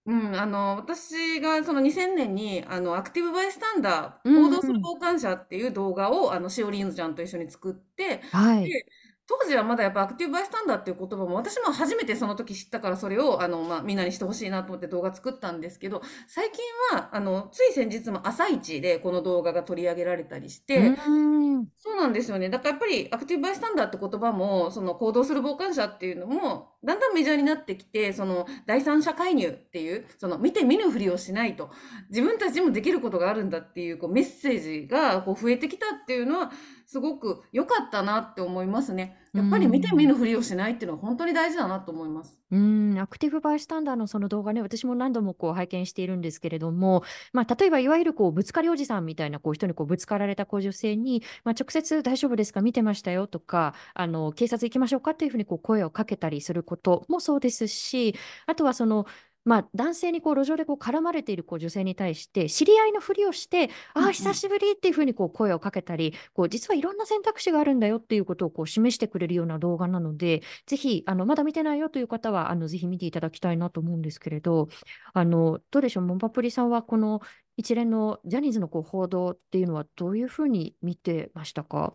うん、あの、私がその2000年に、あの、アクティブバイスタンダー、行動する傍観者っていう動画を、あの、しおりんずちゃんと一緒に作って、はい。で当時はまだやっぱアクティブバイスタンダーっていう言葉も私も初めてその時知ったからそれをあの、まあ、みんなにしてほしいなと思って動画作ったんですけど最近はあのつい先日も「朝一でこの動画が取り上げられたりして、うん。そうなんですよね。だからやっぱりアクティブバイスタンダーって言葉もその行動する傍観者っていうのもだんだんメジャーになってきてその第三者介入っていうその見て見ぬふりをしないと自分たちもできることがあるんだっていうこうメッセージがこう増えてきたっていうのはすごく良かったなって思いますね。やっぱり見て見ぬふりをしないっていうのは本当に大事だなと思います。うん、アクティブバイスタンダーのその動画ね、私も何度もこう拝見しているんですけれども、まあ、例えばいわゆるこうぶつかりおじさんみたいなこう人にこうぶつかられたこう女性に、まあ、直接大丈夫ですか、見てましたよとか、あの警察行きましょうか？っていうふうにこう声をかけたりすることもそうですし、あとはその、まあ、男性にこう路上でこう絡まれているこう女性に対して知り合いのふりをして、ああ、久しぶりっていうふうにこう声をかけたり、こう実はいろんな選択肢があるんだよっていうことをこう示してくれるような動画なので、ぜひ、あの、まだ見てないよという方は、あの、ぜひ見ていただきたいなと思うんですけれど、あの、どうでしょう、モバプリさんは、この一連のジャニーズのこう報道っていうのは、どういうふうに見てましたか？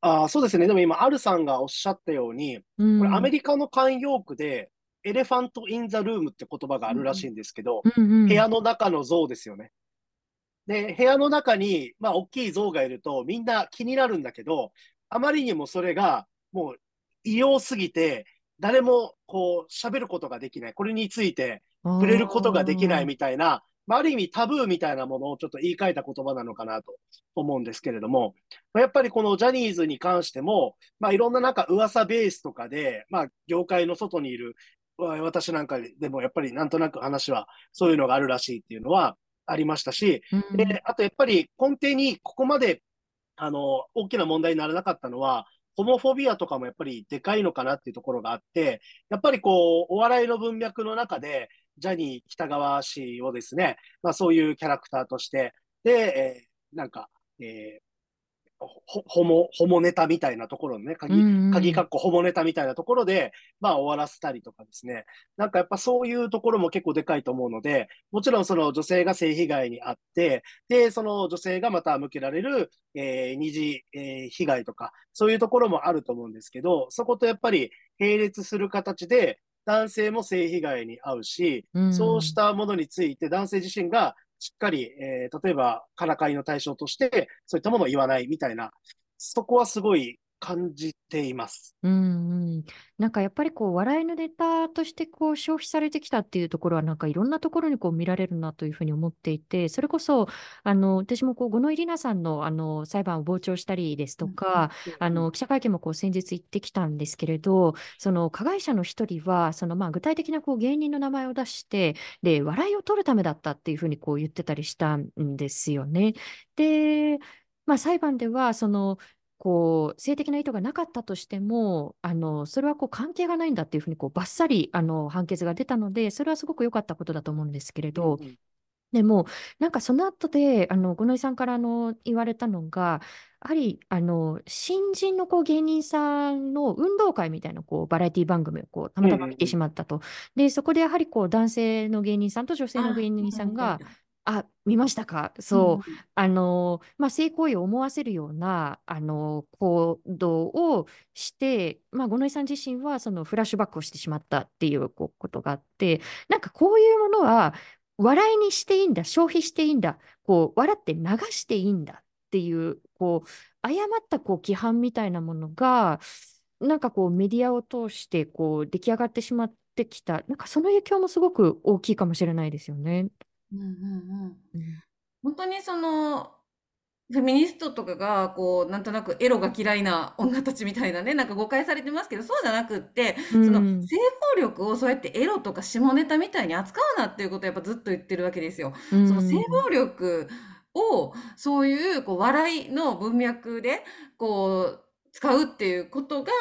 あーそうですね。でも今、アルさんがおっしゃったように、うん。これアメリカの慣用句で、 elephant in the room って言葉があるらしいんですけど、うんうん部屋の中の象ですよね。で、部屋の中に、まあ、大きい象がいると、みんな気になるんだけど、あまりにもそれが、もう、異様すぎて、誰も、こう、喋ることができない。これについて、触れることができないみたいな、まあ、ある意味タブーみたいなものをちょっと言い換えた言葉なのかなと思うんですけれども、まあやっぱりこのジャニーズに関しても、まあ、いろんななんか噂ベースとかで、まあ、業界の外にいるわ私なんかでもやっぱりなんとなく話はそういうのがあるらしいっていうのはありましたし、うん。で、あとやっぱり根底にここまで、あの、大きな問題にならなかったのは、ホモフォビアとかもやっぱりでかいのかなっていうところがあって、やっぱりこう、お笑いの文脈の中で、ジャニー喜多川氏をですね、まあそういうキャラクターとして、で、えーなんか、えーほホモ、ホモネタみたいなところのね、鍵、鍵かっこホモネタみたいなところで、まあ終わらせたりとかですね。なんかやっぱそういうところも結構でかいと思うので、もちろんその女性が性被害にあって、で、その女性がまた向けられる、えー二次、えー被害とか、そういうところもあると思うんですけど、そことやっぱり並列する形で、男性も性被害に遭うし、うん。そうしたものについて男性自身がしっかり、えー例えばからかいの対象として、そういったものを言わないみたいな、そこはすごい感じています。うんうん、なんかやっぱりこう笑いのネタとしてこう消費されてきたっていうところはなんかいろんなところにこう見られるなというふうに思っていてそれこそあの私もこう五ノ井里奈さんのあの裁判を傍聴したりですとか、あの記者会見もこう先日行ってきたんですけれどその加害者の一人はそのまあ具体的なこう芸人の名前を出してで笑いを取るためだったっていうふうにこう言ってたりしたんですよね。で、まあ、裁判ではそのこう性的な意図がなかったとしてもあのそれはこう関係がないんだっていうふうにこうバッサリあの判決が出たのでそれはすごく良かったことだと思うんですけれど、うんうんでも、なんかその後で、あの、五ノ井さんからあの言われたのが、やはり、あの、新人のこう芸人さんの運動会みたいなこうバラエティ番組をこうたまたま見てしまったと。で、そこでやはりこう男性の芸人さんと女性の芸人さんが、あ、見ましたか？そう。あの、まあ、性行為を思わせるような、あの、行動をして、まあ、五ノ井さん自身は、そのフラッシュバックをしてしまったっていうこうことがあって、なんかこういうものは、笑いにしていいんだ、消費していいんだ、こう、笑って流していいんだっていう、こう、誤ったこう規範みたいなものが、なんかこう、メディアを通して、こう、出来上がってしまってきた、なんかその影響もすごく大きいかもしれないですよね。うんうんうん。うん。本当にそのフェミニストとかがこうなんとなくエロが嫌いな女たちみたいなねなんか誤解されてますけどそうじゃなくってそのうん。性暴力をそうやってエロとか下ネタみたいに扱うなっていうことをやっぱずっと言ってるわけですよ。その性暴力をそういうこう笑いの文脈でこう使うっていうことが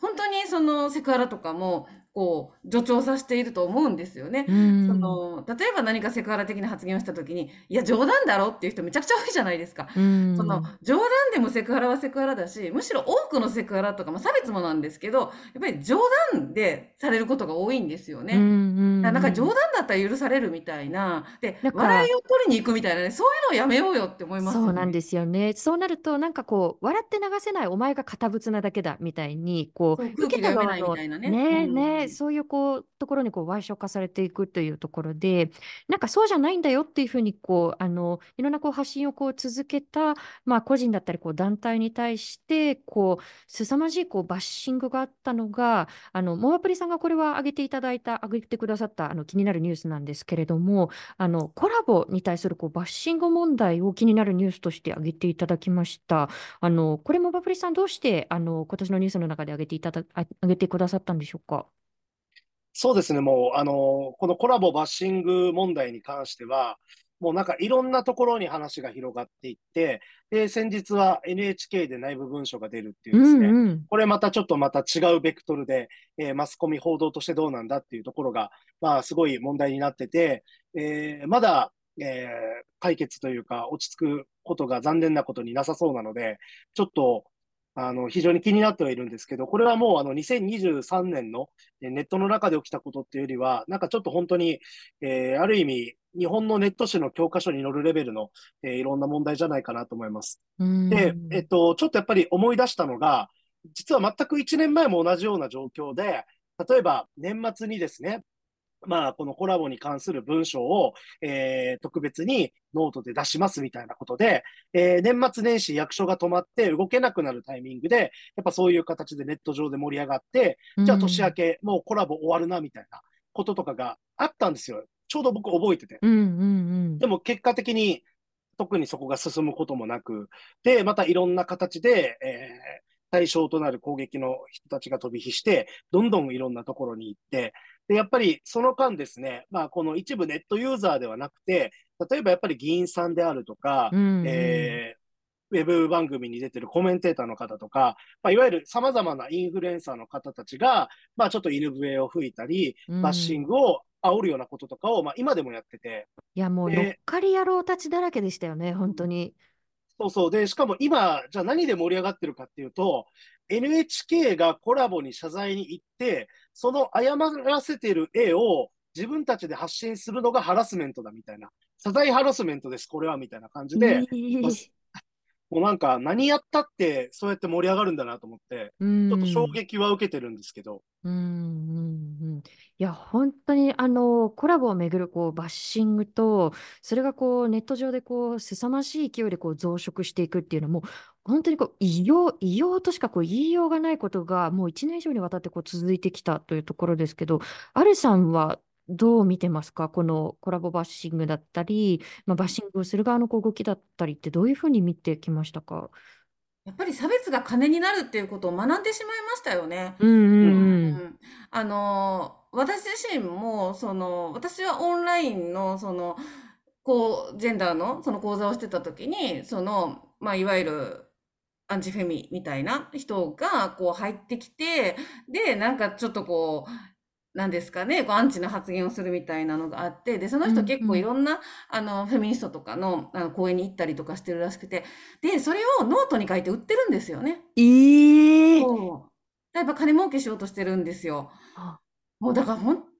本当にそのセクハラとかもこう助長させていると思うんですよね。うんその例えば何かセクハラ的な発言をした時にいや冗談だろっていう人めちゃくちゃ多いじゃないですか。うんその冗談でもセクハラはセクハラだしむしろ多くのセクハラとか、まあ、差別もなんですけどやっぱり冗談でされることが多いんですよね。なんか冗談だったら許されるみたいなで笑いを取りに行くみたいなねそういうのをやめようよって思いますよね。そうなんですよね。そうなると、なんかこう、笑って流せないお前が堅物なだけだみたいに、こう、受けたいみのたいなねねうんねそういうこう、ところにこう、賠償化されていくというところで、なんかそうじゃないんだよっていうふうに、こう、あの、いろんなこう発信をこう続けた、まあ個人だったり、こう団体に対して、こう、凄まじいこうバッシングがあったのが、あの、モアプリさんがこれは挙げていただいた、挙げてくださった、あの、気になるニュースなんですけれども、あの、コラボに対するこうバッシング問題を気になるニュースとして挙げていただきました。あの、これもバプリさん、どうして、あの、今年のニュースの中で挙げていただ、あ挙げてくださったんでしょうか？そうですね、もう、あの、このコラボバッシング問題に関しては、もうなんかいろんなところに話が広がっていって、で、先日は NHK で内部文書が出るっていうですね、うんうん。これまたちょっとまた違うベクトルで、えーマスコミ報道としてどうなんだっていうところが、まあすごい問題になってて、えーまだ、えー解決というか落ち着くことが残念なことになさそうなので、ちょっと、あの、非常に気になってはいるんですけど、これはもうあの2023年のえーネットの中で起きたことっていうよりは、なんかちょっと本当に、えーある意味、日本のネット史の教科書に載るレベルの、えーいろんな問題じゃないかなと思います。うんで、えっと、ちょっとやっぱり思い出したのが、実は全く1年前も同じような状況で、例えば年末にですね、まあ、このコラボに関する文章を、えー特別にノートで出しますみたいなことで、えー年末年始役所が止まって動けなくなるタイミングで、やっぱそういう形でネット上で盛り上がって、じゃあ年明け、もうコラボ終わるなみたいなこととかがあったんですよ。ちょうど僕覚えてて。うんうんうんでも結果的に特にそこが進むこともなく、で、またいろんな形で、えー対象となる攻撃の人たちが飛び火して、どんどんいろんなところに行って、で、やっぱりその間ですね、まあこの一部ネットユーザーではなくて、例えばやっぱり議員さんであるとか、うんうんえーウェブ番組に出てるコメンテーターの方とか、まあ、いわゆる様々なインフルエンサーの方たちが、まあちょっと犬笛を吹いたり、うんバッシングを煽るようなこととかを、まあ今でもやってて、いや、もうで乗っかり野郎たちだらけでしたよね、本当に。そうそう。で、しかも今、じゃあ何で盛り上がってるかっていうと、NHK がコラボに謝罪に行って、その謝らせてる絵を自分たちで発信するのがハラスメントだみたいな。謝罪ハラスメントです、これはみたいな感じで、まあもうなんか何やったってそうやって盛り上がるんだなと思って、ちちょっと衝撃は受けてるんですけど、うんうんうん、いや本当にあのコラボをめぐるこうバッシングとそれがこうネット上でこう凄まじい勢いでこう増殖していくっていうのも本当にこう異様、異様としかこう言いようがないことがもう1年以上にわたってこう続いてきたというところですけど、アルさんはどう見てますか？このコラボバッシングだったり、まあ、バッシングをする側のこう動きだったりってどういうふうに見てきましたか？やっぱり差別が金になるっていうことを学んでしまいましたよね。うんうんううん。ん、あの私自身もその私はオンラインのそのこうジェンダーのその講座をしてた時にその、まあ、いわゆるアンチフェミみたいな人がこう入ってきてでなんかちょっとこうなんですかねこうアンチな発言をするみたいなのがあってでその人うんうん結構いろんなあのフェミニストとかのあの講演に行ったりとかしてるらしくてでそれをノートに書いて売ってるんですよね。ええそう。やっぱ金儲けしようとしてるんですよ。あもうだから本当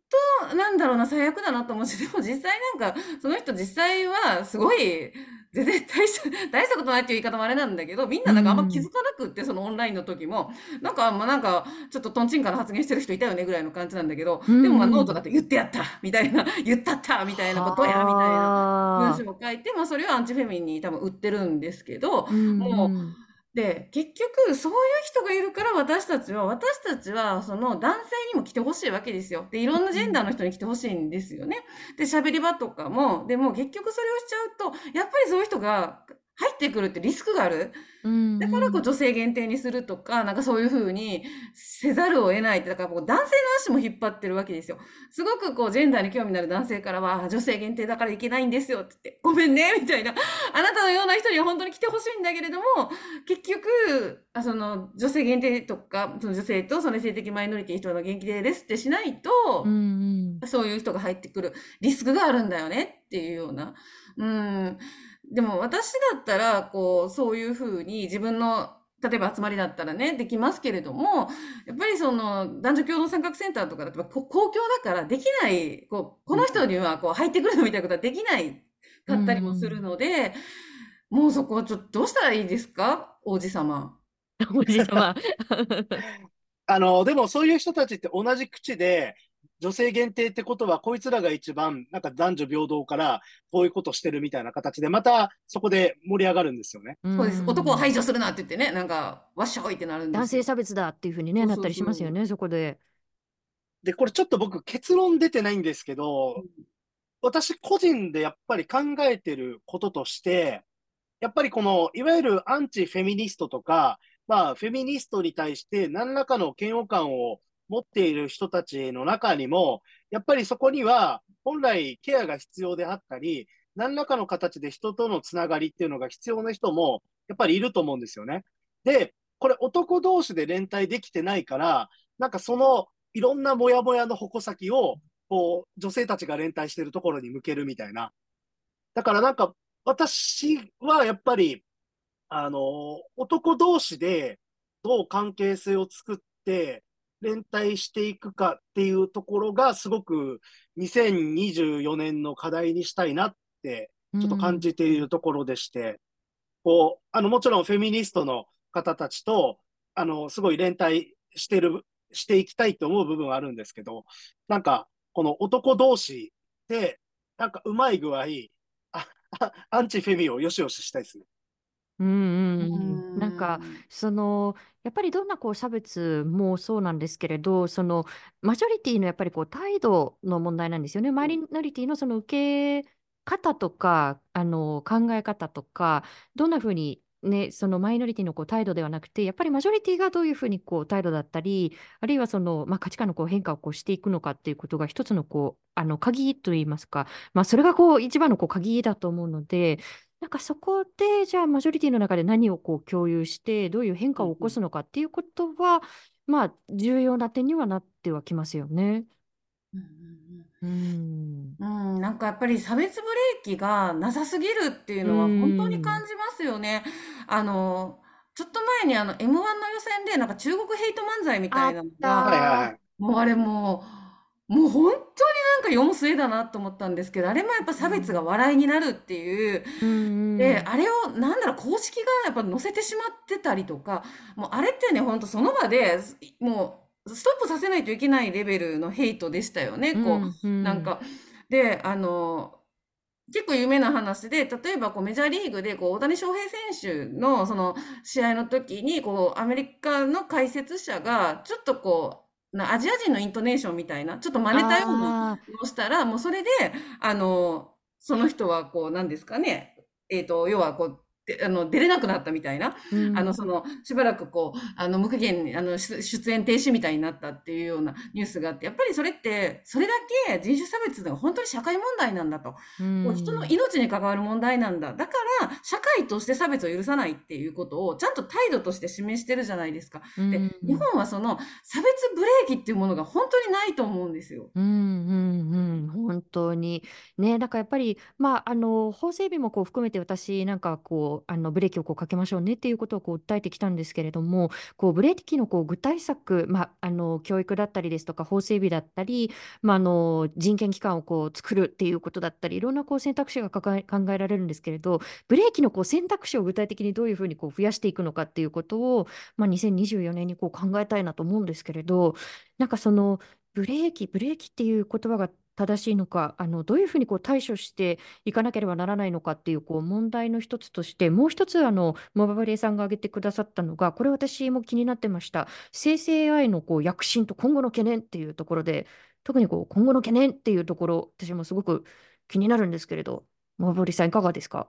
なんだろうな、最悪だなと思うし、でも実際なんか、その人実際はすごい、全然大した、大したことないっていう言い方もあれなんだけど、みんななんかあんま気づかなくって、そのオンラインの時も、なんか、まあなんか、ちょっとトンチンカンな発言してる人いたよねぐらいの感じなんだけど、うんでもまあノートだと言ってやったみたいな、言ったったみたいなことや、みたいなはあ文章を書いて、まあそれをアンチフェミに多分売ってるんですけど、うんもううんで、結局、そういう人がいるから私たちは、私たちは、その男性にも来てほしいわけですよ。で、いろんなジェンダーの人に来てほしいんですよね。で、喋り場とかも、でも結局それをしちゃうと、やっぱりそういう人が入ってくるってリスクがある？うんだからこう女性限定にするとか、なんかそういうふうにせざるを得ないって、だからこう男性の足も引っ張ってるわけですよ。すごくこうジェンダーに興味のある男性からは、あ女性限定だからいけないんですよって言って、ごめんね、みたいな。あなたのような人には本当に来てほしいんだけれども、結局、あその女性限定とか、その女性とその性的マイノリティ人の限定ですってしないと、うんうんそういう人が入ってくるリスクがあるんだよねっていうような。うん。でも私だったら、こう、そういうふうに自分の、例えば集まりだったらね、できますけれども、やっぱりその男女共同参画センターとかだと、こ公共だからできない、こう、この人にはこう入ってくるみたいなことはできないかったりもするので、もうそこはちょっとどうしたらいいですか？王子様。おじさま。あの、でもそういう人たちって同じ口で、女性限定ってことは、こいつらが一番、なんか男女平等から、こういうことしてるみたいな形で、またそこで盛り上がるんですよね。そうです。ん男を排除するなって言ってね、なんか、わっしょいってなるんですよ男性差別だっていうふうにね、なったりしますよね、そこで。で、これちょっと僕結論出てないんですけど、私個人でやっぱり考えてることとして、やっぱりこの、いわゆるアンチフェミニストとか、まあ、フェミニストに対して何らかの嫌悪感を持っている人たちの中にも、やっぱりそこには本来ケアが必要であったり、何らかの形で人とのつながりっていうのが必要な人もやっぱりいると思うんですよね。で、これ男同士で連帯できてないから、なんかそのいろんなモヤモヤの矛先を、こう、女性たちが連帯してるところに向けるみたいな。だからなんか、私はやっぱり、あの、男同士でどう関係性を作って連帯していくかっていうところがすごく2024年の課題にしたいなってちょっと感じているところでして、こう、あの、もちろんフェミニストの方たちと、あの、すごい連帯してる、していきたいと思う部分はあるんですけど、なんか、この男同士で、なんかうまい具合、アンチフェミをよしよししたいですね。うんうんううん。なんか、んその、やっぱりどんなこう差別もそうなんですけれど、そのマジョリティのやっぱりこう態度の問題なんですよね。マイノリティのその受け方とか、あの考え方とか、どんなふうにね、そのマイノリティのこう態度ではなくて、やっぱりマジョリティがどういうふうにこう態度だったり、あるいはその、まあ、価値観のこう変化をこうしていくのかっていうことが一つのこう、あの鍵といいますか、まあ、それがこう一番のこう鍵だと思うので、なんかそこで、じゃあマジョリティの中で何をこう共有して、どういう変化を起こすのかっていうことは、まあ、重要な点にはなってはきますよね。うんうん。うん、なんかやっぱり差別ブレーキがなさすぎるっていうのは本当に感じますよね。あの、ちょっと前にあの M1 の予選でなんか中国ヘイト漫才みたいなのあが。もうあれもう、もう本当になんか世も末だなと思ったんですけど、あれもやっぱ差別が笑いになるっていう、うんで、あれを、なんだろう、公式がやっぱ載せてしまってたりとか、もうあれってね、ほんとその場で、もう、ストップさせないといけないレベルのヘイトでしたよね、こう。うん。なんか、で、あの、結構有名な話で、例えばこうメジャーリーグでこう大谷翔平選手のその試合の時にこうアメリカの解説者がちょっとこうなアジア人のイントネーションみたいなちょっと真似たようなあのをしたらもうそれであのその人はこうなんですかねえっと要はこうであの出れなくなったみたいなーうんあの、その、しばらくこう、あの、無期限に、あの、出出演停止みたいになったっていうようなニュースがあって、やっぱりそれって、それだけ人種差別が本当に社会問題なんだと。うん人の命に関わる問題なんだ。だから、社会として差別を許さないっていうことを、ちゃんと態度として示してるじゃないですか。で、うん日本はその、差別ブレーキっていうものが本当にないと思うんですよ。うんうんうん、本当に。ね、だからやっぱり、まあ、あの、法整備もこう含めて私なんかこう、あの、ブレーキをこうかけましょうねっていうことをこう訴えてきたんですけれども、こう、ブレーキのこう具体策、まあ、あの、教育だったりですとか、法整備だったり、まあ、あの、人権機関をこう作るっていうことだったり、いろんなこう選択肢が考えられるんですけれど、ブレーキのこう選択肢を具体的にどういうふうにこう増やしていくのかっていうことを、まあ、2024年にこう考えたいなと思うんですけれど、なんかその、ブレーキ、ブレーキっていう言葉が正しいのか、あのどういうふうにこう対処していかなければならないのかっていうこう問題の一つとして、もう一つあのモババリエさんが挙げてくださったのが、これ私も気になってました。生成 AI のこう躍進と今後の懸念っていうところで、特にこう今後の懸念っていうところ、私もすごく気になるんですけれど、モババレーさんいかがですか？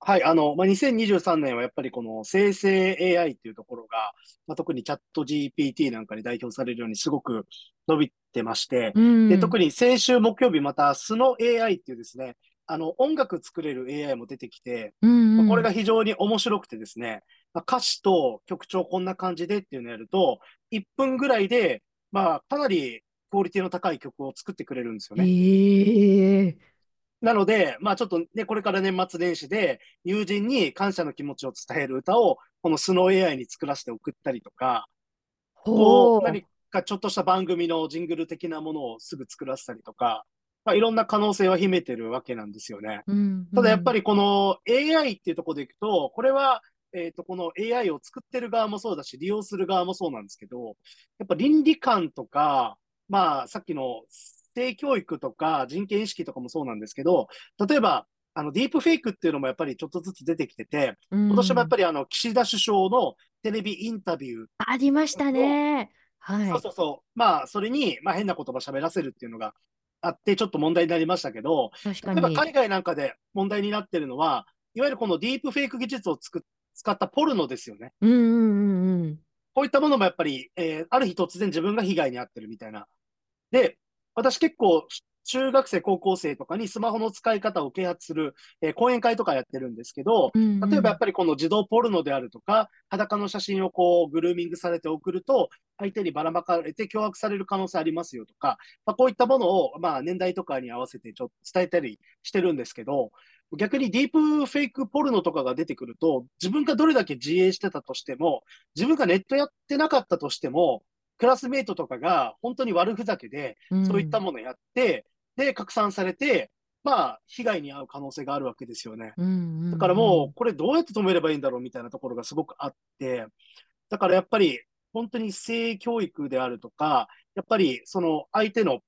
はい、あの、まあ、2023年はやっぱりこの生成 AI っていうところが、まあ、特にチャット GPT なんかに代表されるようにすごく伸びてまして、うん。で、特に先週木曜日またスノ AI っていうですね、あの、音楽作れる AI も出てきて、うんうん。まあこれが非常に面白くてですね、まあ、歌詞と曲調こんな感じでっていうのをやると、1分ぐらいで、まあ、かなりクオリティの高い曲を作ってくれるんですよね。ええなので、まあちょっとね、これから年末年始で友人に感謝の気持ちを伝える歌をこのスノー AI に作らせて送ったりとか、こう、何かちょっとした番組のジングル的なものをすぐ作らせたりとか、まあいろんな可能性は秘めてるわけなんですよね。うんただやっぱりこの AI っていうところでいくと、これは、えっと、この AI を作ってる側もそうだし、利用する側もそうなんですけど、やっぱ倫理観とか、まあさっきの性教育とか人権意識とかもそうなんですけど、例えば、あの、ディープフェイクっていうのもやっぱりちょっとずつ出てきてて、うん今年もやっぱりあの、岸田首相のテレビインタビュー、ありましたね。はい。そうそうそう、まあ、それに、まあ変な言葉喋らせるっていうのがあって、ちょっと問題になりましたけど、確かに。例えば海外なんかで問題になってるのは、いわゆるこのディープフェイク技術をつく使ったポルノですよね。うんうんうんうん。こういったものもやっぱり、えーある日突然自分が被害に遭ってるみたいな。で、私結構、中学生、高校生とかにスマホの使い方を啓発する、えー講演会とかやってるんですけど、うんうん。例えばやっぱりこの自動ポルノであるとか、裸の写真をこうグルーミングされて送ると、相手にばらまかれて脅迫される可能性ありますよとか、まあ、こういったものを、まあ、年代とかに合わせてちょっと伝えたりしてるんですけど、逆にディープフェイクポルノとかが出てくると、自分がどれだけ自衛してたとしても、自分がネットやってなかったとしても、クラスメイトとかが本当に悪ふざけで、そういったものやって、で、拡散されて、まあ、被害に遭う可能性があるわけですよね。うんうんうんだからもう、これどうやって止めればいいんだろうみたいなところがすごくあって、だからやっぱり、本当に性教育であるとか、やっぱりその相手の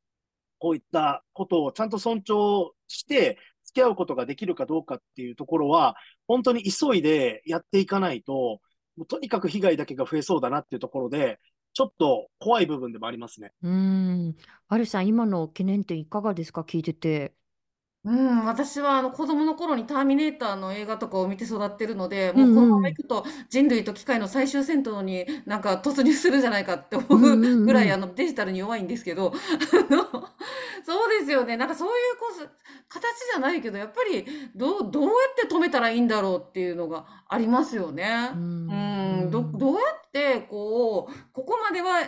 こういったことをちゃんと尊重して付き合うことができるかどうかっていうところは、本当に急いでやっていかないと、もうとにかく被害だけが増えそうだなっていうところで、ちょっと怖い部分でもありますね。うん。アルさん、今の懸念点いかがですか？聞いてて。うん、私はあの子供の頃にターミネーターの映画とかを見て育ってるので、うんうんもうこのままいくと人類と機械の最終戦闘になんか突入するんじゃないかって思うんうんううんぐらいあのデジタルに弱いんですけど、あのそうですよね。なんかそういうこう形じゃないけど、やっぱりどう、どうやって止めたらいいんだろうっていうのがありますよね。うんうん、ど、どうやってこう、ここまでは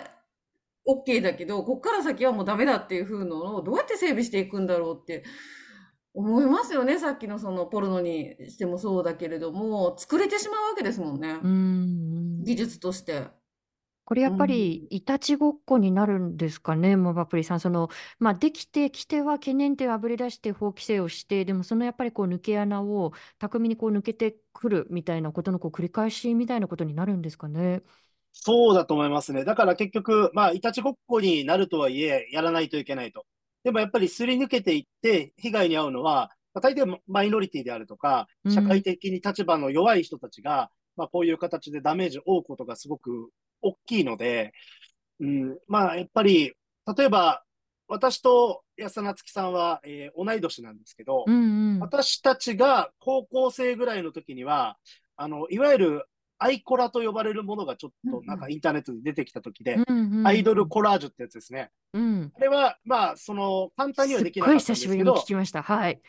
OK だけど、こっから先はもうダメだっていう風のをどうやって整備していくんだろうって思いますよね。さっきのそのポルノにしてもそうだけれども、作れてしまうわけですもんね。うんうん技術として。これやっぱりいたちごっこになるんですかね、モバプリさん。その、まあ、できてきては懸念点をあぶり出して法規制をして、でもそのやっぱりこう抜け穴を巧みにこう抜けてくるみたいなことのこう繰り返しみたいなことになるんですかね。そうだと思いますね。だから結局、まあ、いたちごっこになるとはいえ、やらないといけないと。でもやっぱりすり抜けていって、被害に遭うのは、まあ、大抵マイノリティであるとか、社会的に立場の弱い人たちが、まあ、こういう形でダメージを負うことがすごく大きいので、うん、まあ、やっぱり、例えば、私と安田月さんは、えー、同い年なんですけど、うんうん、私たちが高校生ぐらいの時には、あの、いわゆるアイコラと呼ばれるものがちょっとなんかインターネットで出てきた時で、アイドルコラージュってやつですね。うん、あれは、まあ、その、簡単にはできなかったんですけど。すっごい久しぶりに聞きました。はい。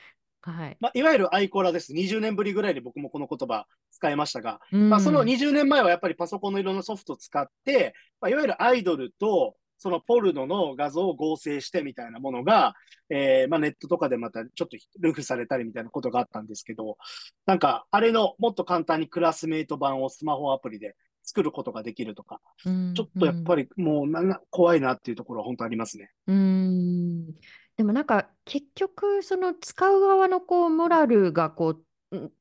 はい。まあ、いわゆるアイコラです。20年ぶりぐらいで僕もこの言葉使いましたが、うん、まあ、その20年前はやっぱりパソコンのいろんなソフトを使って、まあ、いわゆるアイドルと、そのポルノの画像を合成してみたいなものが、えー、まあネットとかでまたちょっとルフされたりみたいなことがあったんですけど、なんか、あれのもっと簡単にクラスメイト版をスマホアプリで作ることができるとか、うん、ちょっとやっぱりもうなな怖いなっていうところは本当ありますね。うんでもなんか結局その使う側のこうモラルがこう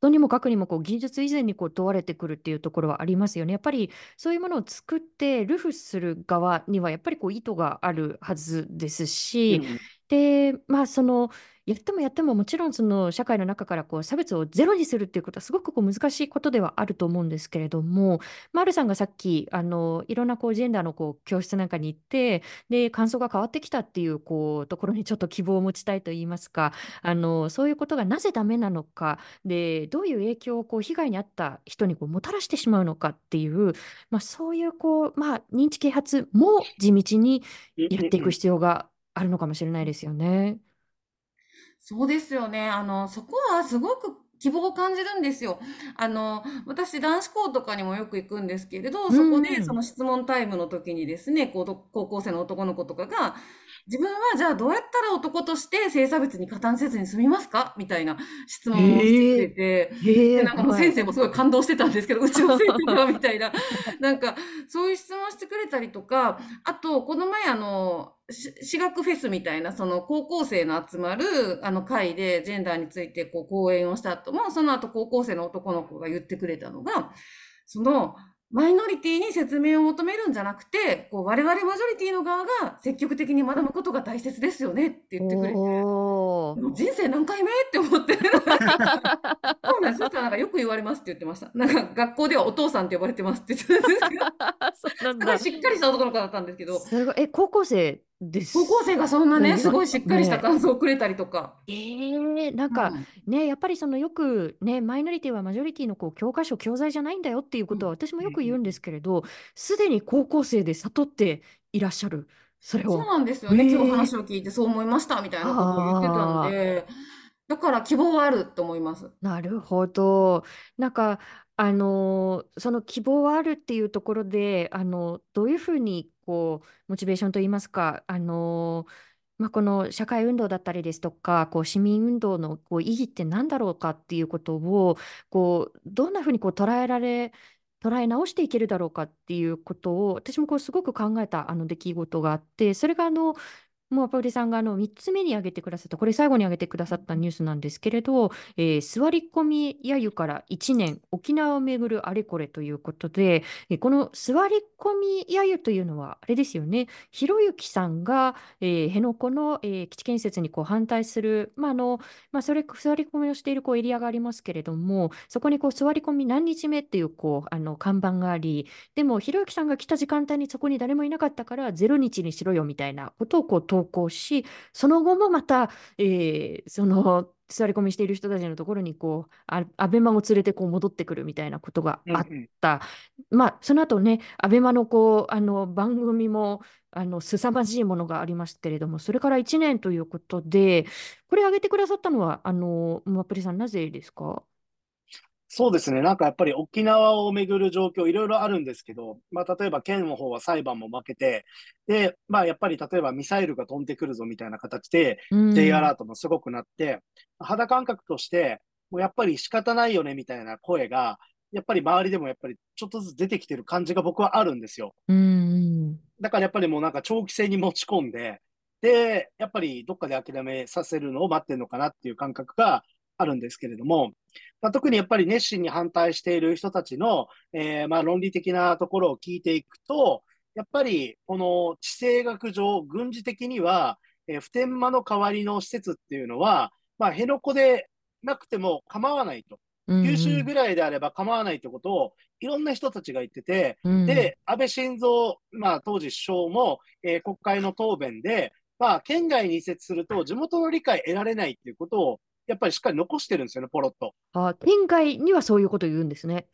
とにもかくにもこう技術以前にこう問われてくるっていうところはありますよね。やっぱりそういうものを作ってルフする側にはやっぱりこう意図があるはずですし、うん、でまあそのやってもやってももちろんその社会の中からこう差別をゼロにするっていうことはすごくこう難しいことではあると思うんですけれども、まあ、るさんがさっきあのいろんなこうジェンダーのこう教室なんかに行ってで感想が変わってきたっていうこうところにちょっと希望を持ちたいといいますかあのそういうことがなぜダメなのかでどういう影響をこう被害に遭った人にこうもたらしてしまうのかっていう、まあ、そういうこう、まあ、認知啓発も地道にやっていく必要があるのかもしれないですよね。そうですよね。あの、そこはすごく希望を感じるんですよ。あの、私、男子校とかにもよく行くんですけれど、そこでその質問タイムの時にですね、高校生の男の子とかが、自分はじゃあどうやったら男として性差別に加担せずに済みますか？みたいな質問をしてくれて、えー、でなんかもう先生もすごい感動してたんですけど、うちの生徒がみたいな、なんかそういう質問してくれたりとか、あと、この前あの、私学フェスみたいな、その高校生の集まるあの会でジェンダーについてこう講演をした後も、その後高校生の男の子が言ってくれたのが、そのマイノリティに説明を求めるんじゃなくて、こう我々マジョリティの側が積極的に学ぶことが大切ですよねって言ってくれて、もう人生何回目って思って、そうなんです。そしたらなんかよく言われますって言ってました。なんか学校ではお父さんって呼ばれてますって言ってたんですけど、そ うなんだ。しっかりした男の子だったんですけど。すごい。え、高校生です？高校生がそんなね、すごいしっかりした感想をくれたりとか。ええなんかね、やっぱりそのよくね、マイノリティはマジョリティのこう教科書、教材じゃないんだよっていうことは私もよく言うんですけれど、すでに高校生で悟っていらっしゃる。それそうなんですよね。今日話を聞いてそう思いましたみたいなことを言ってたんで、だから希望はあると思います。なるほど。なんか、あのその希望はあるっていうところで、あのどういうふうにこうモチベーションといいますか、あのまあ、この社会運動だったりですとか、こう市民運動のこう意義って何だろうかっていうことを、こうどんなふうにこう捉えられ、捉え直していけるだろうかっていうことを、私もこうすごく考えたあの出来事があって、それがあのもうパウリさんがあの3つ目に挙げてくださった、これ最後に挙げてくださったニュースなんですけれど、えー、座り込み揶揄から1年、沖縄をめぐるあれこれということで、えー、この座り込み揶揄というのは、あれですよね、ひろゆきさんが、えー、辺野古の、えー、基地建設にこう反対する、まああのまあ、それ座り込みをしているこうエリアがありますけれども、そこにこう座り込み何日目っていうこうあの看板があり、でもひろゆきさんが来た時間帯にそこに誰もいなかったから、0日にしろよみたいなことをこう投稿し、その後もまた、えー、その座り込みしている人たちのところにこうあアベマを連れてこう戻ってくるみたいなことがあった、うん。うん、まあその後ねアベマのこうあの番組もあの凄まじいものがありましたけれどもそれから1年ということでこれ挙げてくださったのはあのマプリさんなぜですか？そうですね。なんかやっぱり沖縄をめぐる状況いろいろあるんですけど、まあ例えば県の方は裁判も負けて、で、まあやっぱり例えばミサイルが飛んでくるぞみたいな形で、J アラートもすごくなって、肌感覚として、もうやっぱり仕方ないよねみたいな声が、やっぱり周りでもやっぱりちょっとずつ出てきてる感じが僕はあるんですよ。だからやっぱりもうなんか長期戦に持ち込んで、で、やっぱりどっかで諦めさせるのを待ってるのかなっていう感覚があるんですけれども、まあ、特にやっぱり熱心に反対している人たちの、えー、まあ論理的なところを聞いていくと、やっぱりこの地政学上、軍事的には、えー、普天間の代わりの施設っていうのは、まあ、辺野古でなくても構わないと。うん九州ぐらいであれば構わないってことを、いろんな人たちが言ってて、うんで、安倍晋三、まあ、当時首相も、えー国会の答弁で、まあ、県外に移設すると地元の理解得られないっていうことを、やっぱりしっかり残してるんですよね、ポロッと。あ、県外にはそういうこと言うんですね。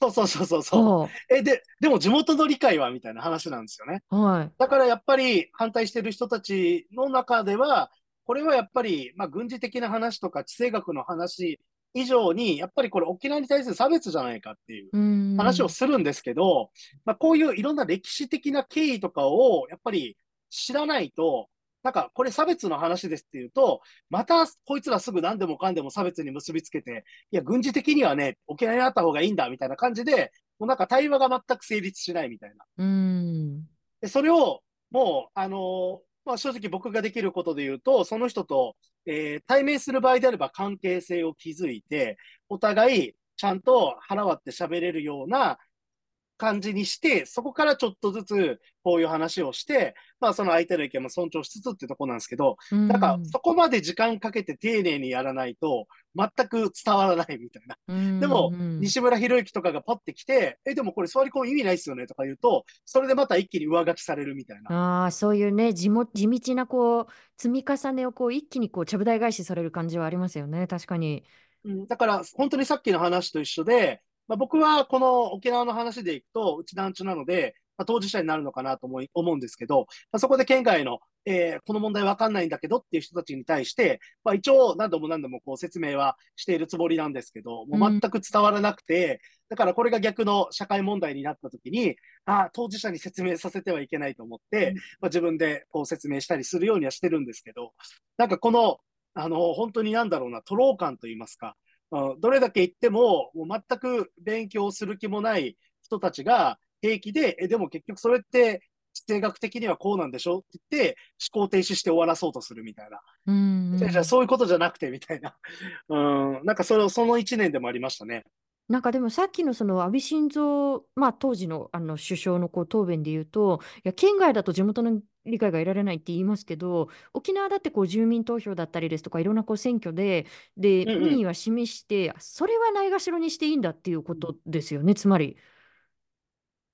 そうそうそうそうそう。はえ、で、でも地元の理解はみたいな話なんですよね。あ、はい。だからやっぱり反対してる人たちの中では、これはやっぱり、まあ、軍事的な話とか地政学の話以上に、やっぱりこれ沖縄に対する差別じゃないかっていううん。話をするんですけど、まあ、こういういろんな歴史的な経緯とかをやっぱり知らないと、なんかこれ差別の話ですっていうと、またこいつらすぐ何でもかんでも差別に結びつけて、いや、軍事的にはね、沖縄にあった方がいいんだみたいな感じで、もうなんか対話が全く成立しないみたいな。うん。で、それを、もう、あのーまあ、正直僕ができることで言うと、その人と、えー対面する場合であれば関係性を築いて、お互いちゃんと腹割って喋れるような感じにして、そこからちょっとずつこういう話をして、まあその相手の意見も尊重しつつってとこなんですけど、なんかそこまで時間かけて丁寧にやらないと全く伝わらないみたいな。うん、でもうん西村博之とかがパッて来て、え、でもこれ座り込む意味ないっすよねとか言うと、それでまた一気に上書きされるみたいな。ああ、そういうね、地も、地道なこう、積み重ねをこう、一気にこう、ちゃぶ台返しされる感じはありますよね。確かに。うん、だから本当にさっきの話と一緒で、まあ、僕はこの沖縄の話でいくと、うち団地なので、まあ、当事者になるのかなと思い思うんですけど、まあ、そこで県外の、えーこの問題わかんないんだけどっていう人たちに対して、まあ、一応何度も何度もこう説明はしているつもりなんですけど、もう全く伝わらなくて、だからこれが逆の社会問題になった時に、ああ、当事者に説明させてはいけないと思って、うん。まあ、自分でこう説明したりするようにはしてるんですけど、なんかこの、あの、本当になんだろうな、トロー感と言いますか、うんどれだけ言っても、もう全く勉強する気もない人たちが平気で、え、でも結局それって地政学的にはこうなんでしょ？って言って、思考停止して終わらそうとするみたいな。うん、うんじゃあじゃあそういうことじゃなくてみたいな。うん、なんかそれをその一年でもありましたね。なんかでもさっきのその安倍晋三、まあ当時のあの首相のこう答弁で言うと、いや県外だと地元の理解が得られないって言いますけど、沖縄だってこう住民投票だったりですとか、いろんなこう選挙で、で、うんうん民意は示して、それはないがしろにしていいんだっていうことですよね、つまり。い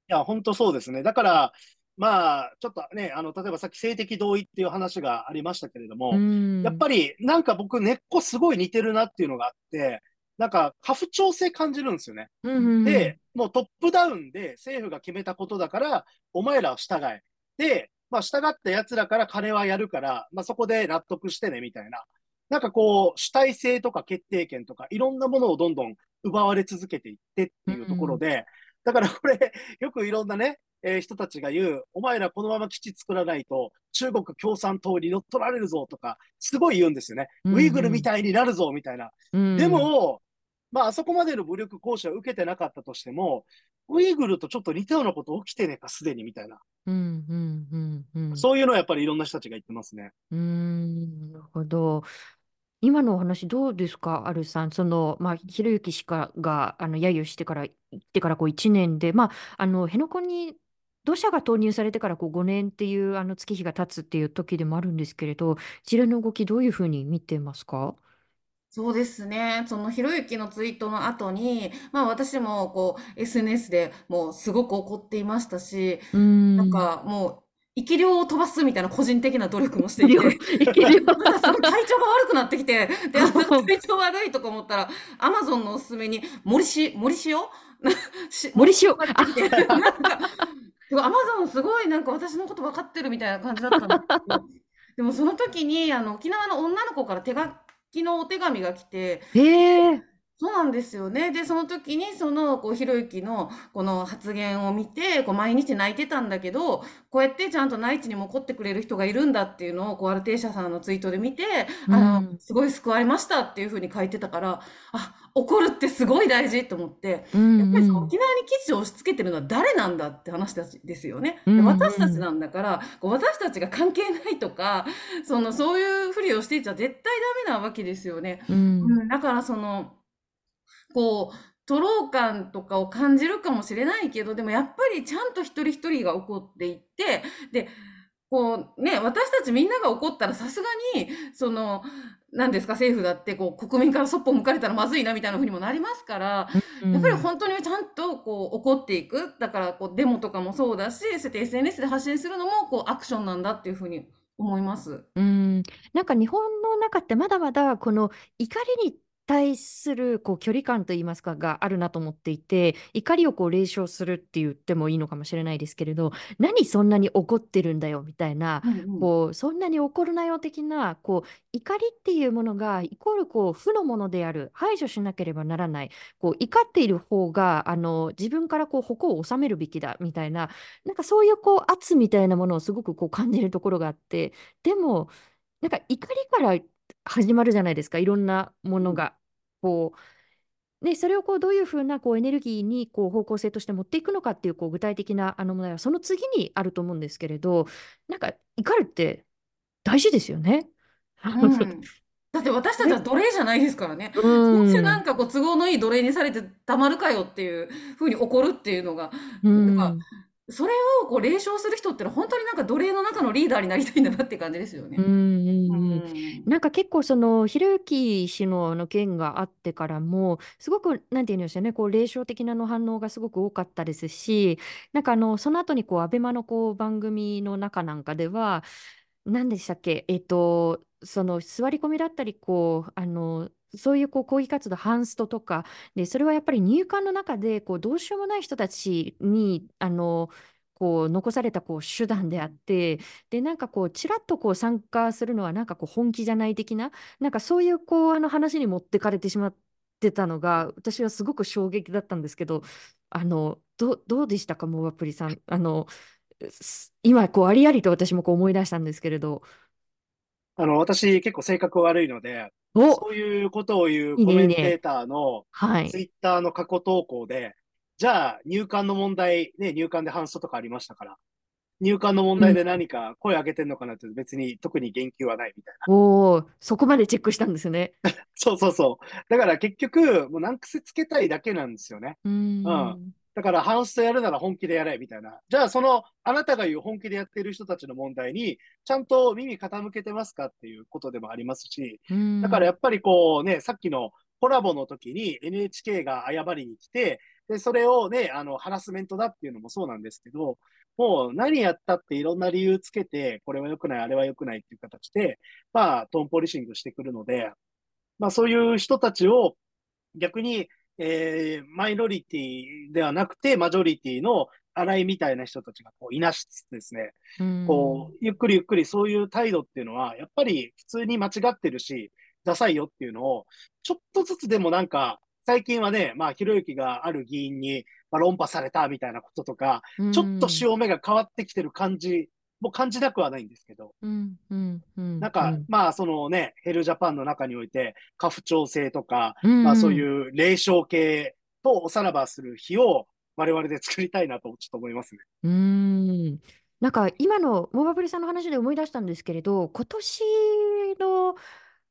や、本当そうですね。だから、まあ、ちょっとね、あの、例えばさっき性的同意っていう話がありましたけれども、うんやっぱりなんか僕根っこすごい似てるなっていうのがあって、なんか過不調性感じるんですよね。うんうんうんで、もうトップダウンで政府が決めたことだから、お前らは従え。で、まあ従った奴らから金はやるから、まあそこで納得してね、みたいな。なんかこう、主体性とか決定権とか、いろんなものをどんどん奪われ続けていってっていうところで、だからこれ、よくいろんなね、えー人たちが言う、お前らこのまま基地作らないと、中国共産党に乗っ取られるぞとか、すごい言うんですよね。うんうんウイグルみたいになるぞみたいな。うんでも、まあ、あそこまでの武力行使は受けてなかったとしても、ウイグルとちょっと似たようなこと起きてねえか、すでにみたいな。うんうんうんうんそういうのはやっぱりいろんな人たちが言ってますね。うーん、なるほど。今のお話どうですか、アルさん。その、まあ、ひろゆき氏かが、あの、揶揄してから、行ってからこう1年で、まあ、あの、辺野古に土砂が投入されてからこう5年っていう、あの、月日が経つっていう時でもあるんですけれど、一連の動きどういうふうに見てますか？そうですね。そのひろゆきのツイートの後に、まあ私もこう SNS でもうすごく怒っていましたし、う。なんかもう生き量を飛ばすみたいな個人的な努力もしていて、生き量 なんかすごい体調が悪くなってきて、で、あ 体調悪いとか思ったら、アマゾンのおすすめに森し、森塩？し森塩。が出てきて、なんか、アマゾンすごいなんか私のこと分かってるみたいな感じだったんですけど、でもその時にあの沖縄の女の子から手書昨日お手紙が来て、へえ。そうなんですよね。で、その時に、その、こう、ひろゆきの、この発言を見て、こう、毎日泣いてたんだけど、こうやってちゃんと内地にも怒ってくれる人がいるんだっていうのを、こう、アルテーシャさんのツイートで見て、あうんの、すごい救われましたっていうふうに書いてたから、あ、怒るってすごい大事と思って、うんやっぱりそのうん沖縄に基地を押し付けてるのは誰なんだって話たちですよね。で私たちなんだから、こう私たちが関係ないとか、その、そういうふりをしていちゃ絶対ダメなわけですよね。うんうん、だからその、こう、徒労感とかを感じるかもしれないけど、でもやっぱりちゃんと一人一人が怒っていって、で、こうね、私たちみんなが怒ったらさすがに、その、何ですか、政府だってこう国民からそっぽ向かれたらまずいなみたいな風にもなりますから、やっぱり本当にちゃんとこう怒っていく。だからこうデモとかもそうだし、そうやって SNS で発信するのもこうアクションなんだっていう風に思います。うん、なんか日本の中ってまだまだこの怒りに対するこう距離感といいますかがあるなと思っていて怒りをこう冷笑するって言ってもいいのかもしれないですけれど何そんなに怒ってるんだよみたいなうんうん。こうそんなに怒るなよ的なこう怒りっていうものがイコールこう負のものである排除しなければならないこう怒っている方があの自分からこう矛を収めるべきだみたいななんかそういうこう圧みたいなものをすごくこう感じるところがあってでもなんか怒りから始まるじゃないですかいろんなものが。こうね、それをこうどういうふうなこうエネルギーにこう方向性として持っていくのかっていうこう具体的なあの問題はその次にあると思うんですけれどなんか怒るって大事ですよね。うん だって私たちは奴隷じゃないですからね。うんなんかこう都合のいい奴隷にされてたまるかよっていう風に怒るっていうのが、うんなんかそれをこう冷笑する人ってのは本当になんか奴隷の中のリーダーになりたいんだなって感じですよね。うん。うん。なんか結構そのひろゆき氏のあの件があってからもすごくなんて言うんでしょうねこう霊障的なの反応がすごく多かったですしなんかあのその後にこうアベマのこう番組の中なんかでは何でしたっけ？えっとその座り込みだったりこうあのそういうこう抗議活動ハンストとかでそれはやっぱり入管の中でこうどうしようもない人たちにあのこう残されたこう手段であってでなんかこうちらっとこう参加するのはなんかこう本気じゃない的ななんかそういうこうあの話に持ってかれてしまってたのが私はすごく衝撃だったんですけどあのどうでしたかモバプリさん。あの今こうありありと私もこう思い出したんですけれど。あの、私結構性格悪いので、そういうことを言うコメンテーターのはいツイッターの過去投稿で、じゃあ入管の問題、ね、入管で反訴とかありましたから、入管の問題で何か声上げてんのかなって別に特に言及はないみたいな。おーそこまでチェックしたんですね。そうそうそう。だから結局、もう難癖つけたいだけなんですよね。うーんだから、ハンストやるなら本気でやれ、みたいな。じゃあ、その、あなたが言う本気でやってる人たちの問題に、ちゃんと耳傾けてますかっていうことでもありますし、うんだからやっぱりこうね、さっきのコラボの時に NHK が謝りに来て、で、それをね、あの、ハラスメントだっていうのもそうなんですけど、もう何やったっていろんな理由つけて、これは良くない、あれは良くないっていう形で、まあ、トーンポリシングしてくるので、まあそういう人たちを逆に、えー、マイノリティではなくて、マジョリティの洗いみたいな人たちがこういなしつつですね、うん。こう、ゆっくりゆっくりそういう態度っていうのは、やっぱり普通に間違ってるし、ダサいよっていうのを、ちょっとずつでもなんか、最近はね、まあ、ひろゆきがある議員に、まあ、論破されたみたいなこととか、ちょっと潮目が変わってきてる感じも感じなくはないんですけど、うんうんうんなんか、うんまあ、そのね、ヘルジャパンの中において、家父長制とか、うんまあ、そういう霊障系とおさらばする日を我々で作りたいなと、ちょっと思いますね。うーん。なんか今のモバプリさんの話で思い出したんですけれど今年の、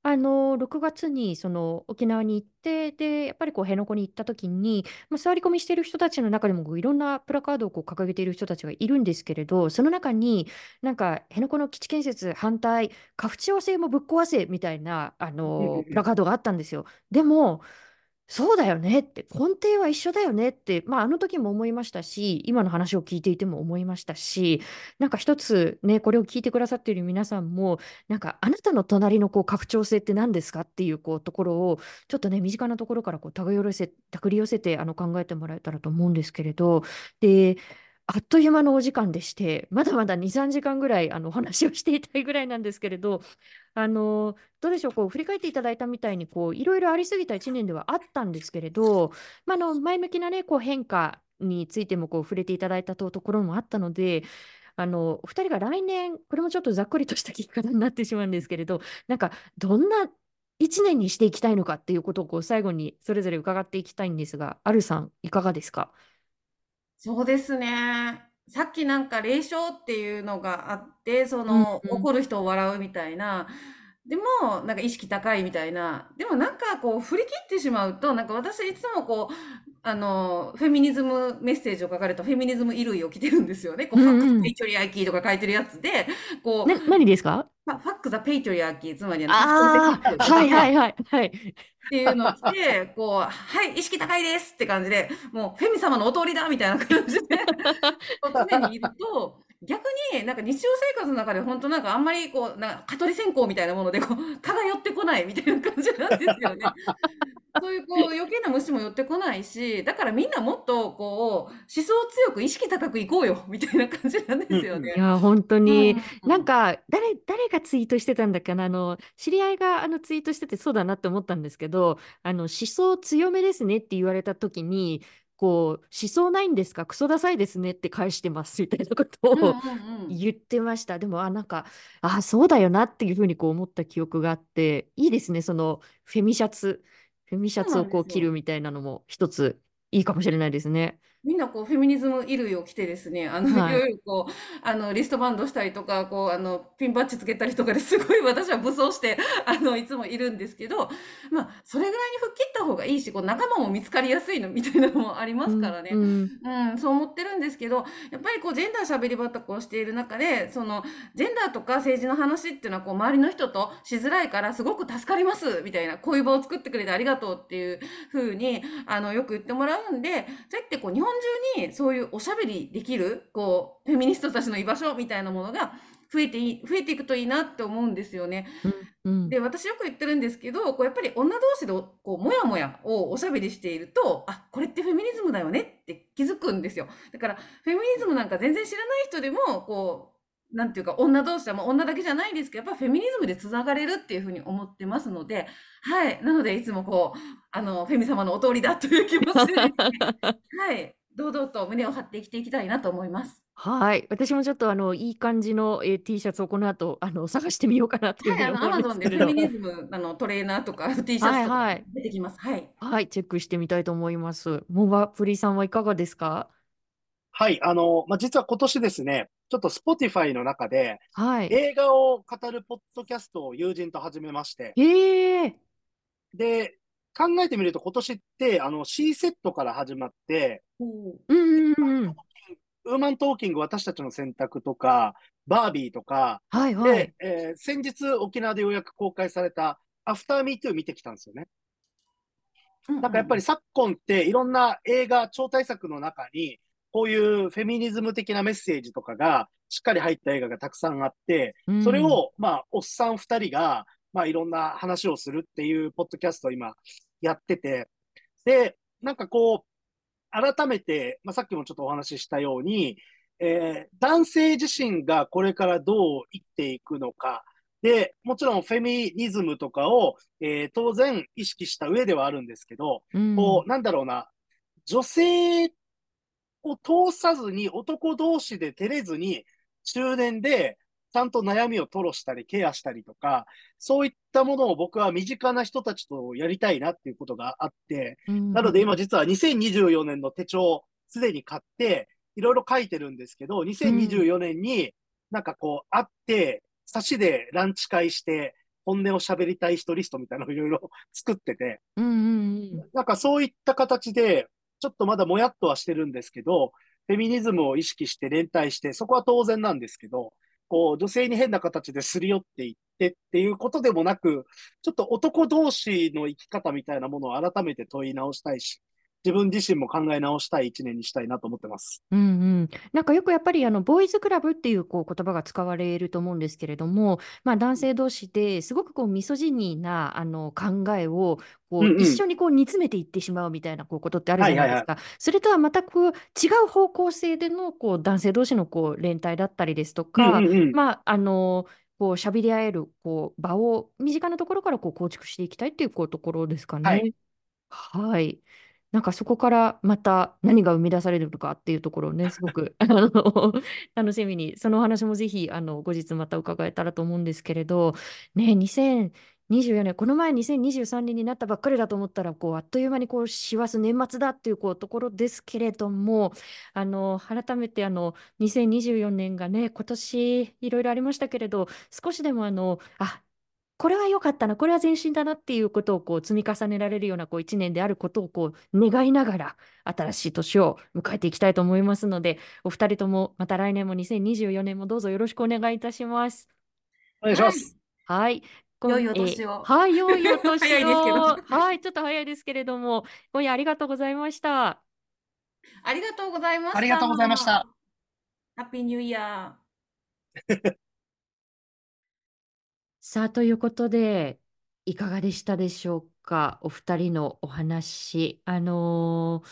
あの6月にその沖縄に行ってでやっぱりこう辺野古に行った時に、まあ、座り込みしている人たちの中にもこういろんなプラカードをこう掲げている人たちがいるんですけれどその中になんか辺野古の基地建設反対家父長制もぶっ壊せみたいなあうんうんうんのプラカードがあったんですよ。でもそうだよねって根底は一緒だよねって、まあ、あの時も思いましたし今の話を聞いていても思いましたしなんか一つねこれを聞いてくださっている皆さんもなんかあなたの隣のこう拡張性って何ですかっていうこうところをちょっとね身近なところからこう手繰り寄せてあの考えてもらえたらと思うんですけれどであっという間のお時間でしてまだまだ23時間ぐらいあのお話をしていたいぐらいなんですけれどあのどうでしょうこう振り返っていただいたみたいにこういろいろありすぎた1年ではあったんですけれど、まあ、の前向きな、ね、こう変化についてもこう触れていただいたとところもあったのであのお二人が来年これもちょっとざっくりとした聞き方になってしまうんですけれどなんかどんな1年にしていきたいのかっていうことをこう最後にそれぞれ伺っていきたいんですが、あるさんいかがですか？そうですね。さっきなんか霊障っていうのがあって、そのうんうん。怒る人を笑うみたいな、でもなんか意識高いみたいな、でもなんかこう振り切ってしまうと、なんか私いつもこう、あの、フェミニズムメッセージを書かれたフェミニズム衣類を着てるんですよね。こう、うんうん。ファックスペイトリアーキーとか書いてるやつで、こう、な、何ですか？まあファックザペイトリアーキー、つまりあの、あはいはいはいはい。っていうのを着て、こう、はい、意識高いですって感じで、もう、フェミ様のお通りだみたいな感じで、常にいると、逆になんか日常生活の中で本当なんかあんまりこう、なんか蚊取り線香みたいなものでこう、蚊が寄ってこないみたいな感じなんですよね。そういうこう余計な虫も寄ってこないし、だからみんなもっとこう、思想強く意識高くいこうよみたいな感じなんですよねい。や、本当に、うんなんか、誰、誰がツイートしてたんだっけな、あの、知り合いがあのツイートしててそうだなって思ったんですけど、あの、思想強めですねって言われた時に、こう、思想ないんですか？クソダサいですねって返してますみたいなことをうんうんうん。言ってました。でも、あ、なんか、あ、そうだよなっていうふうにこう思った記憶があって、いいですね、その、フェミシャツ、フェミシャツをこう着るみたいなのも一ついいかもしれないですね。みんなこうフェミニズム衣類を着てですね、あの、はいいろいろこう、あの、リストバンドしたりとか、こう、あの、ピンバッジつけたりとかですごい 私は武装して、あの、いつもいるんですけど、まあ、それぐらいに吹っ切った方がいいし、こう、仲間も見つかりやすいのみたいなのもありますからね。うんうん、そう思ってるんですけど、やっぱりこう、ジェンダー喋り場とかをしている中で、その、ジェンダーとか政治の話っていうのは、こう、周りの人としづらいから、すごく助かります、みたいな、こういう場を作ってくれてありがとうっていう風に、あの、よく言ってもらうんで、そうやってこう、日本中にそういうおしゃべりできる、こう、フェミニストたちの居場所みたいなものが、増えていい、増えていくといいなって思うんですよね。うんで、私よく言ってるんですけど、こうやっぱり女同士でこう、もやもやをおしゃべりしていると、あ、これってフェミニズムだよねって気づくんですよ。だから、フェミニズムなんか全然知らない人でも、こう、なんていうか、女同士は、まあ、女だけじゃないですけど、やっぱフェミニズムでつながれるっていうふうに思ってますので、はい。なので、いつもこう、あの、フェミ様のお通りだという気持ちで はい。堂々と胸を張って生きていきたいなと思います。はい。私もちょっとあの、いい感じの、えー T シャツをこの後、あの、探してみようかなというふうに思うんマゾンでですけれど。フェミニズム、あの、トレーナーとか、T シャツとかはいはい出てきます。はい。はい、チェックしてみたいと思います。モバプリさんはいかがですか？はい、あの、まあ、実は今年ですね、ちょっと Spotify の中ではい。映画を語るポッドキャストを友人と始めまして、ええで、考えてみると今年って、あの、C セットから始まって、うんうんうんうん。ウーマントーキング私たちの選択とか、バービーとか、はいはいで、。えー先日沖縄でようやく公開されたアフターミートゥー見てきたんですよね。なんかやっぱり昨今っていろんな映画、超大作の中に、こういうフェミニズム的なメッセージとかがしっかり入った映画がたくさんあって、うんそれを、まあ、おっさん二人が、まあ、いろんな話をするっていうポッドキャストを今やってて、で、なんかこう、改めて、まあ、さっきもちょっとお話ししたように、えー男性自身がこれからどう生きていくのか、で、もちろんフェミニズムとかを、えー当然意識した上ではあるんですけど、うん。こう、なんだろうな、女性を通さずに男同士で照れずに、中年でちゃんと悩みを吐露したりケアしたりとか、そういったものを僕は身近な人たちとやりたいなっていうことがあって、なので今実は2024年の手帳すでに買って、いろいろ書いてるんですけど、2024年になんかこう会って、差しでランチ会して、本音を喋りたい人リストみたいなのをいろいろ作ってて、うんうんうん。なんかそういった形で、ちょっとまだもやっとはしてるんですけど、フェミニズムを意識して連帯して、そこは当然なんですけど、こう、女性に変な形ですり寄っていってっていうことでもなく、ちょっと男同士の生き方みたいなものを改めて問い直したいし、自分自身も考え直したい一年にしたいなと思ってます。うんうん、なんかよくやっぱりあのボーイズクラブっていうこう言葉が使われると思うんですけれども、まあ、男性同士ですごくこうミソジニーなあの考えをこうんううん一緒にこう煮詰めていってしまうみたいなこうことってあるじゃないですはか。それとはまたこう違う方向性でのこう男性同士のこう連帯だったりですとうんか、うんうん。まああのこう喋り合えるこう場を身近なところからこう構築していきたいっていうこうところですかね。はいはい。なんかそこからまた何が生み出されるのかっていうところをね、すごく あの楽しみに、そのお話もぜひあの後日また伺えたらと思うんですけれど、ね、2024年、この前2023年になったばっかりだと思ったら、こうあっという間にこう師走年末だっていうこうところですけれども、あの改めてあの2024年がね、今年いろいろありましたけれど、少しでもあの、あこれは良かったな、これは前進だなっていうことをこう積み重ねられるようなこう1年であることをこう願いながら、新しい年を迎えていきたいと思いますので、お二人ともまた来年も2024年もどうぞよろしくお願いいたします。お願いします。はい。良いおえー年をはい、良いお年を。早いですけどはい、ちょっと早いですけれども、今夜ありがとうございました。ありがとうございました。ありがとうございました。ハッピーニューイヤさあ、ということで、いかがでしたでしょうか、お二人のお話。あのー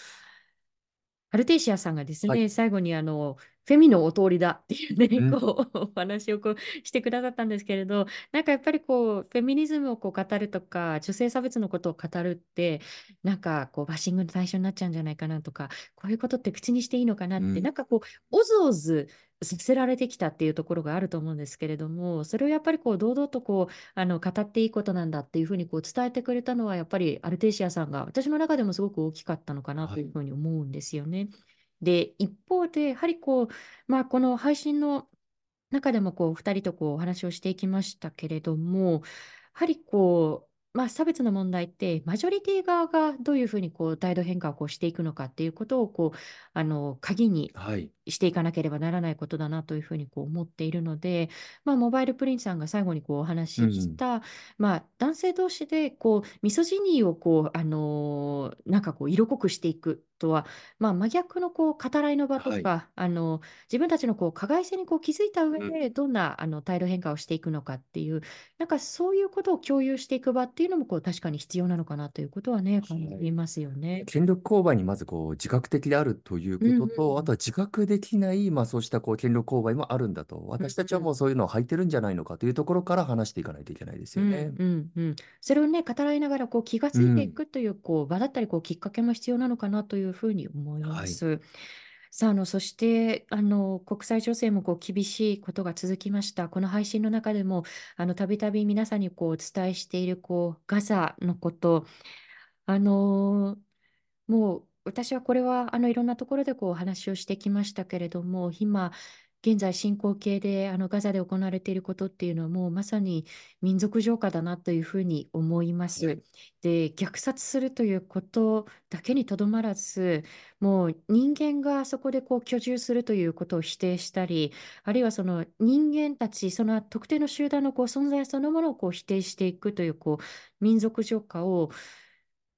アルテイシアさんがですはね、最後にあの、フェミのお通りだっていうね、うん。こう、お話をこうしてくださったんですけれど、なんかやっぱりこう、フェミニズムをこう語るとか、女性差別のことを語るって、なんかこう、バッシングの対象になっちゃうんじゃないかなとか、こういうことって口にしていいのかなって、うん。なんかこう、おずおずさせられてきたっていうところがあると思うんですけれども、それをやっぱりこう、堂々とこう、あの語っていいことなんだっていうふうにこう伝えてくれたのはやっぱりアルテイシアさんが私の中でもすごく大きかったのかなというふうに思うんですよね。で一方でやはりこう、まあ、この配信の中でもこう2人とこうお話をしていきましたけれどもやはりこう、まあ、差別の問題ってマジョリティ側がどういうふうにこう態度変化をこうしていくのかっていうことをこうあの鍵にはい。していかなければならないことだなというふうにこう思っているので、まあ、モバイルプリンさんが最後にこうお話しした、まあ、男性同士でこうミソジニーをこう、あのーなんかこう色濃くしていくとは、まあ、真逆のこう語らいの場とか、あの自分たちのこう加害性にこう気づいた上でどんなあの態度変化をしていくのかっていう、なんかそういうことを共有していく場っていうのもこう確かに必要なのかなということはね、感じますよね。権力勾配にまずこう自覚的であるということと、うん。うんあとは自覚できない、まあ、そうしたこう権力勾配もあるんだと、私たちはもうそういうのを履いてるんじゃないのかというところから話していかないといけないですよね。うんうんうん、それをね語らいながらこう気がついていくというこう場だったりこうきっかけも必要なのかなというふうに思います。さあ、あのそしてあの国際情勢もこう厳しいことが続きました。この配信の中でもあのたびたび皆さんにこうお伝えしているこうガザのこと、あのもう私はこれはあのいろんなところでこうお話をしてきましたけれども、今、現在進行形であのガザで行われていることっていうのはもうまさに民族浄化だなというふうに思います。で、虐殺するということだけにとどまらず、もう人間がそこでこう居住するということを否定したり、あるいはその人間たち、その特定の集団のこう存在そのものをこう否定していくというこう民族浄化を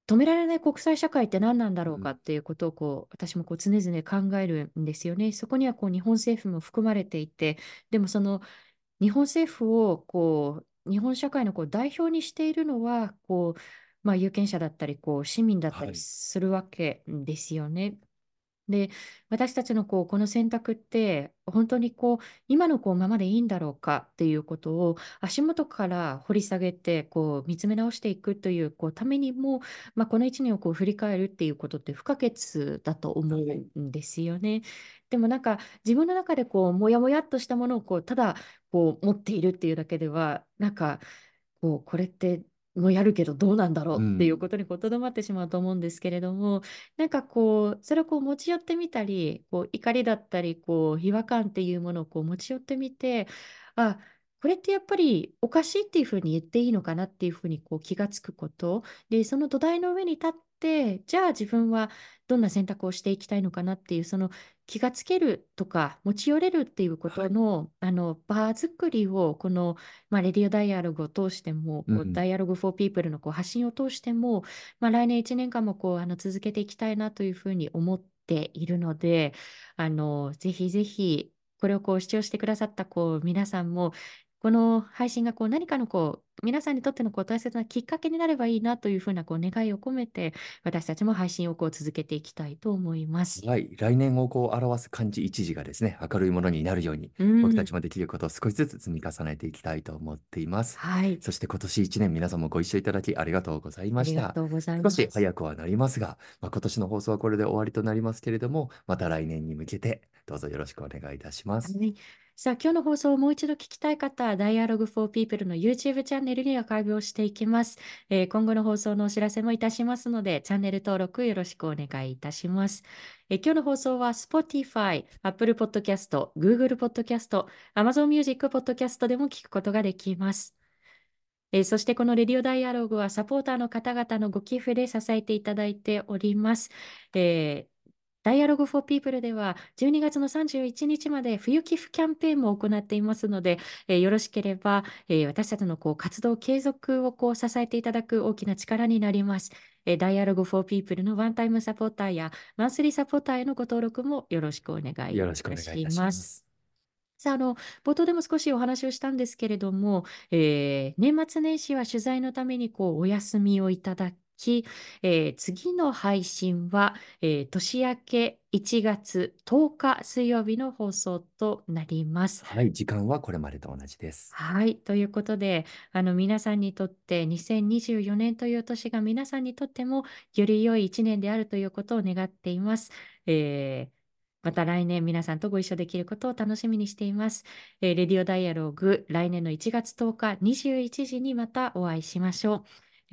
止められない国際社会って何なんだろうかっていうことをこう私もこう常々考えるんですよね。そこにはこう日本政府も含まれていて、でもその日本政府をこう日本社会のこう代表にしているのはこう、まあ、有権者だったりこう市民だったりはいするわけですよね。で、私たちのこうこの選択って本当にこう今のこうままでいいんだろうかっていうことを足元から掘り下げてこう見つめ直していくというこうためにも、まあ、この1年をこう振り返るっていうことって不可欠だと思うんですよね。でもなんか自分の中でこうもやもやっとしたものをこうただこう持っているっていうだけではなんかこうこれってもうやるけどどうなんだろうっていうことにとどまってしまうと思うんですけれども、なんかこうそれをこう持ち寄ってみたりこう怒りだったりこう違和感っていうものをこう持ち寄ってみてあこれってやっぱりおかしいっていうふうに言っていいのかなっていうふうにこう気がつくこと。でその土台の上に立ってじゃあ自分はどんな選択をしていきたいのかなっていうその気がつけるとか持ち寄れるっていうことの,、あの場作りをこの、まあ、レディオダイアログを通しても、こううん。ダイアログ for people のこう発信を通しても、まあ、来年1年間もこうあの続けていきたいなというふうに思っているのであのぜひぜひこれをこう視聴してくださったこう皆さんもこの配信がこう何かのこう皆さんにとってのこう大切なきっかけになればいいなというふうなこう願いを込めて私たちも配信をこう続けていきたいと思います。はい、来年をこう表す漢字一字がですね、明るいものになるように、うん僕たちもできることを少しずつ積み重ねていきたいと思っています。はい、そして今年一年皆さんもご一緒いただきありがとうございました。ありがとうございます。少し早くはなりますが、まあ、今年の放送はこれで終わりとなりますけれども、また来年に向けてどうぞよろしくお願いいたします。はい。さあ、今日の放送をもう一度聞きたい方は、Dialogue for People の YouTube チャンネルにアーカイブをしていきます。えー今後の放送のお知らせもいたしますので、チャンネル登録よろしくお願いいたします。えー今日の放送は Spotify、Apple Podcast、Google Podcast、Amazon Music Podcast でも聞くことができます。えーそしてこのレディオダイアログはサポーターの方々のご寄付で支えていただいております。えーダイアログ for People では12月の31日まで冬寄付キャンペーンも行っていますので、えーよろしければ、えー私たちのこう活動継続をこう支えていただく大きな力になります。えー、ダイアログ for People のワンタイムサポーターやマンスリーサポーターへのご登録もよろしくお願いいよろしくおた願いいたします。す。さあ、あの、冒頭でも少しお話をしたんですけれども、えー年末年始は取材のためにこうお休みをいただき、えー次の配信は、えー年明け1月10日水曜日の放送となります。はい、時間はこれまでと同じです。はい。ということで、あの、皆さんにとって2024年という年が皆さんにとってもより良い1年であるということを願っています。えーまた来年皆さんとご一緒できることを楽しみにしています。えーレディオダイアログ、来年の1月10日21時にまたお会いしましょう。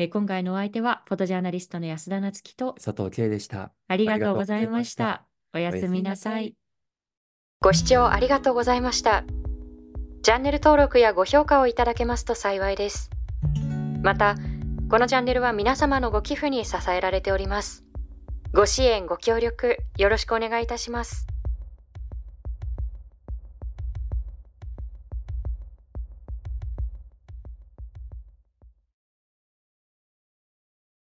えー今回のお相手は、フォトジャーナリストの安田なつきと、佐藤圭でした。ありがとうございました。おやすみなさい。ご視聴ありがとうございました。チャンネル登録やご評価をいただけますと幸いです。また、このチャンネルは皆様のご寄付に支えられております。ご支援、ご協力、よろしくお願いいたします。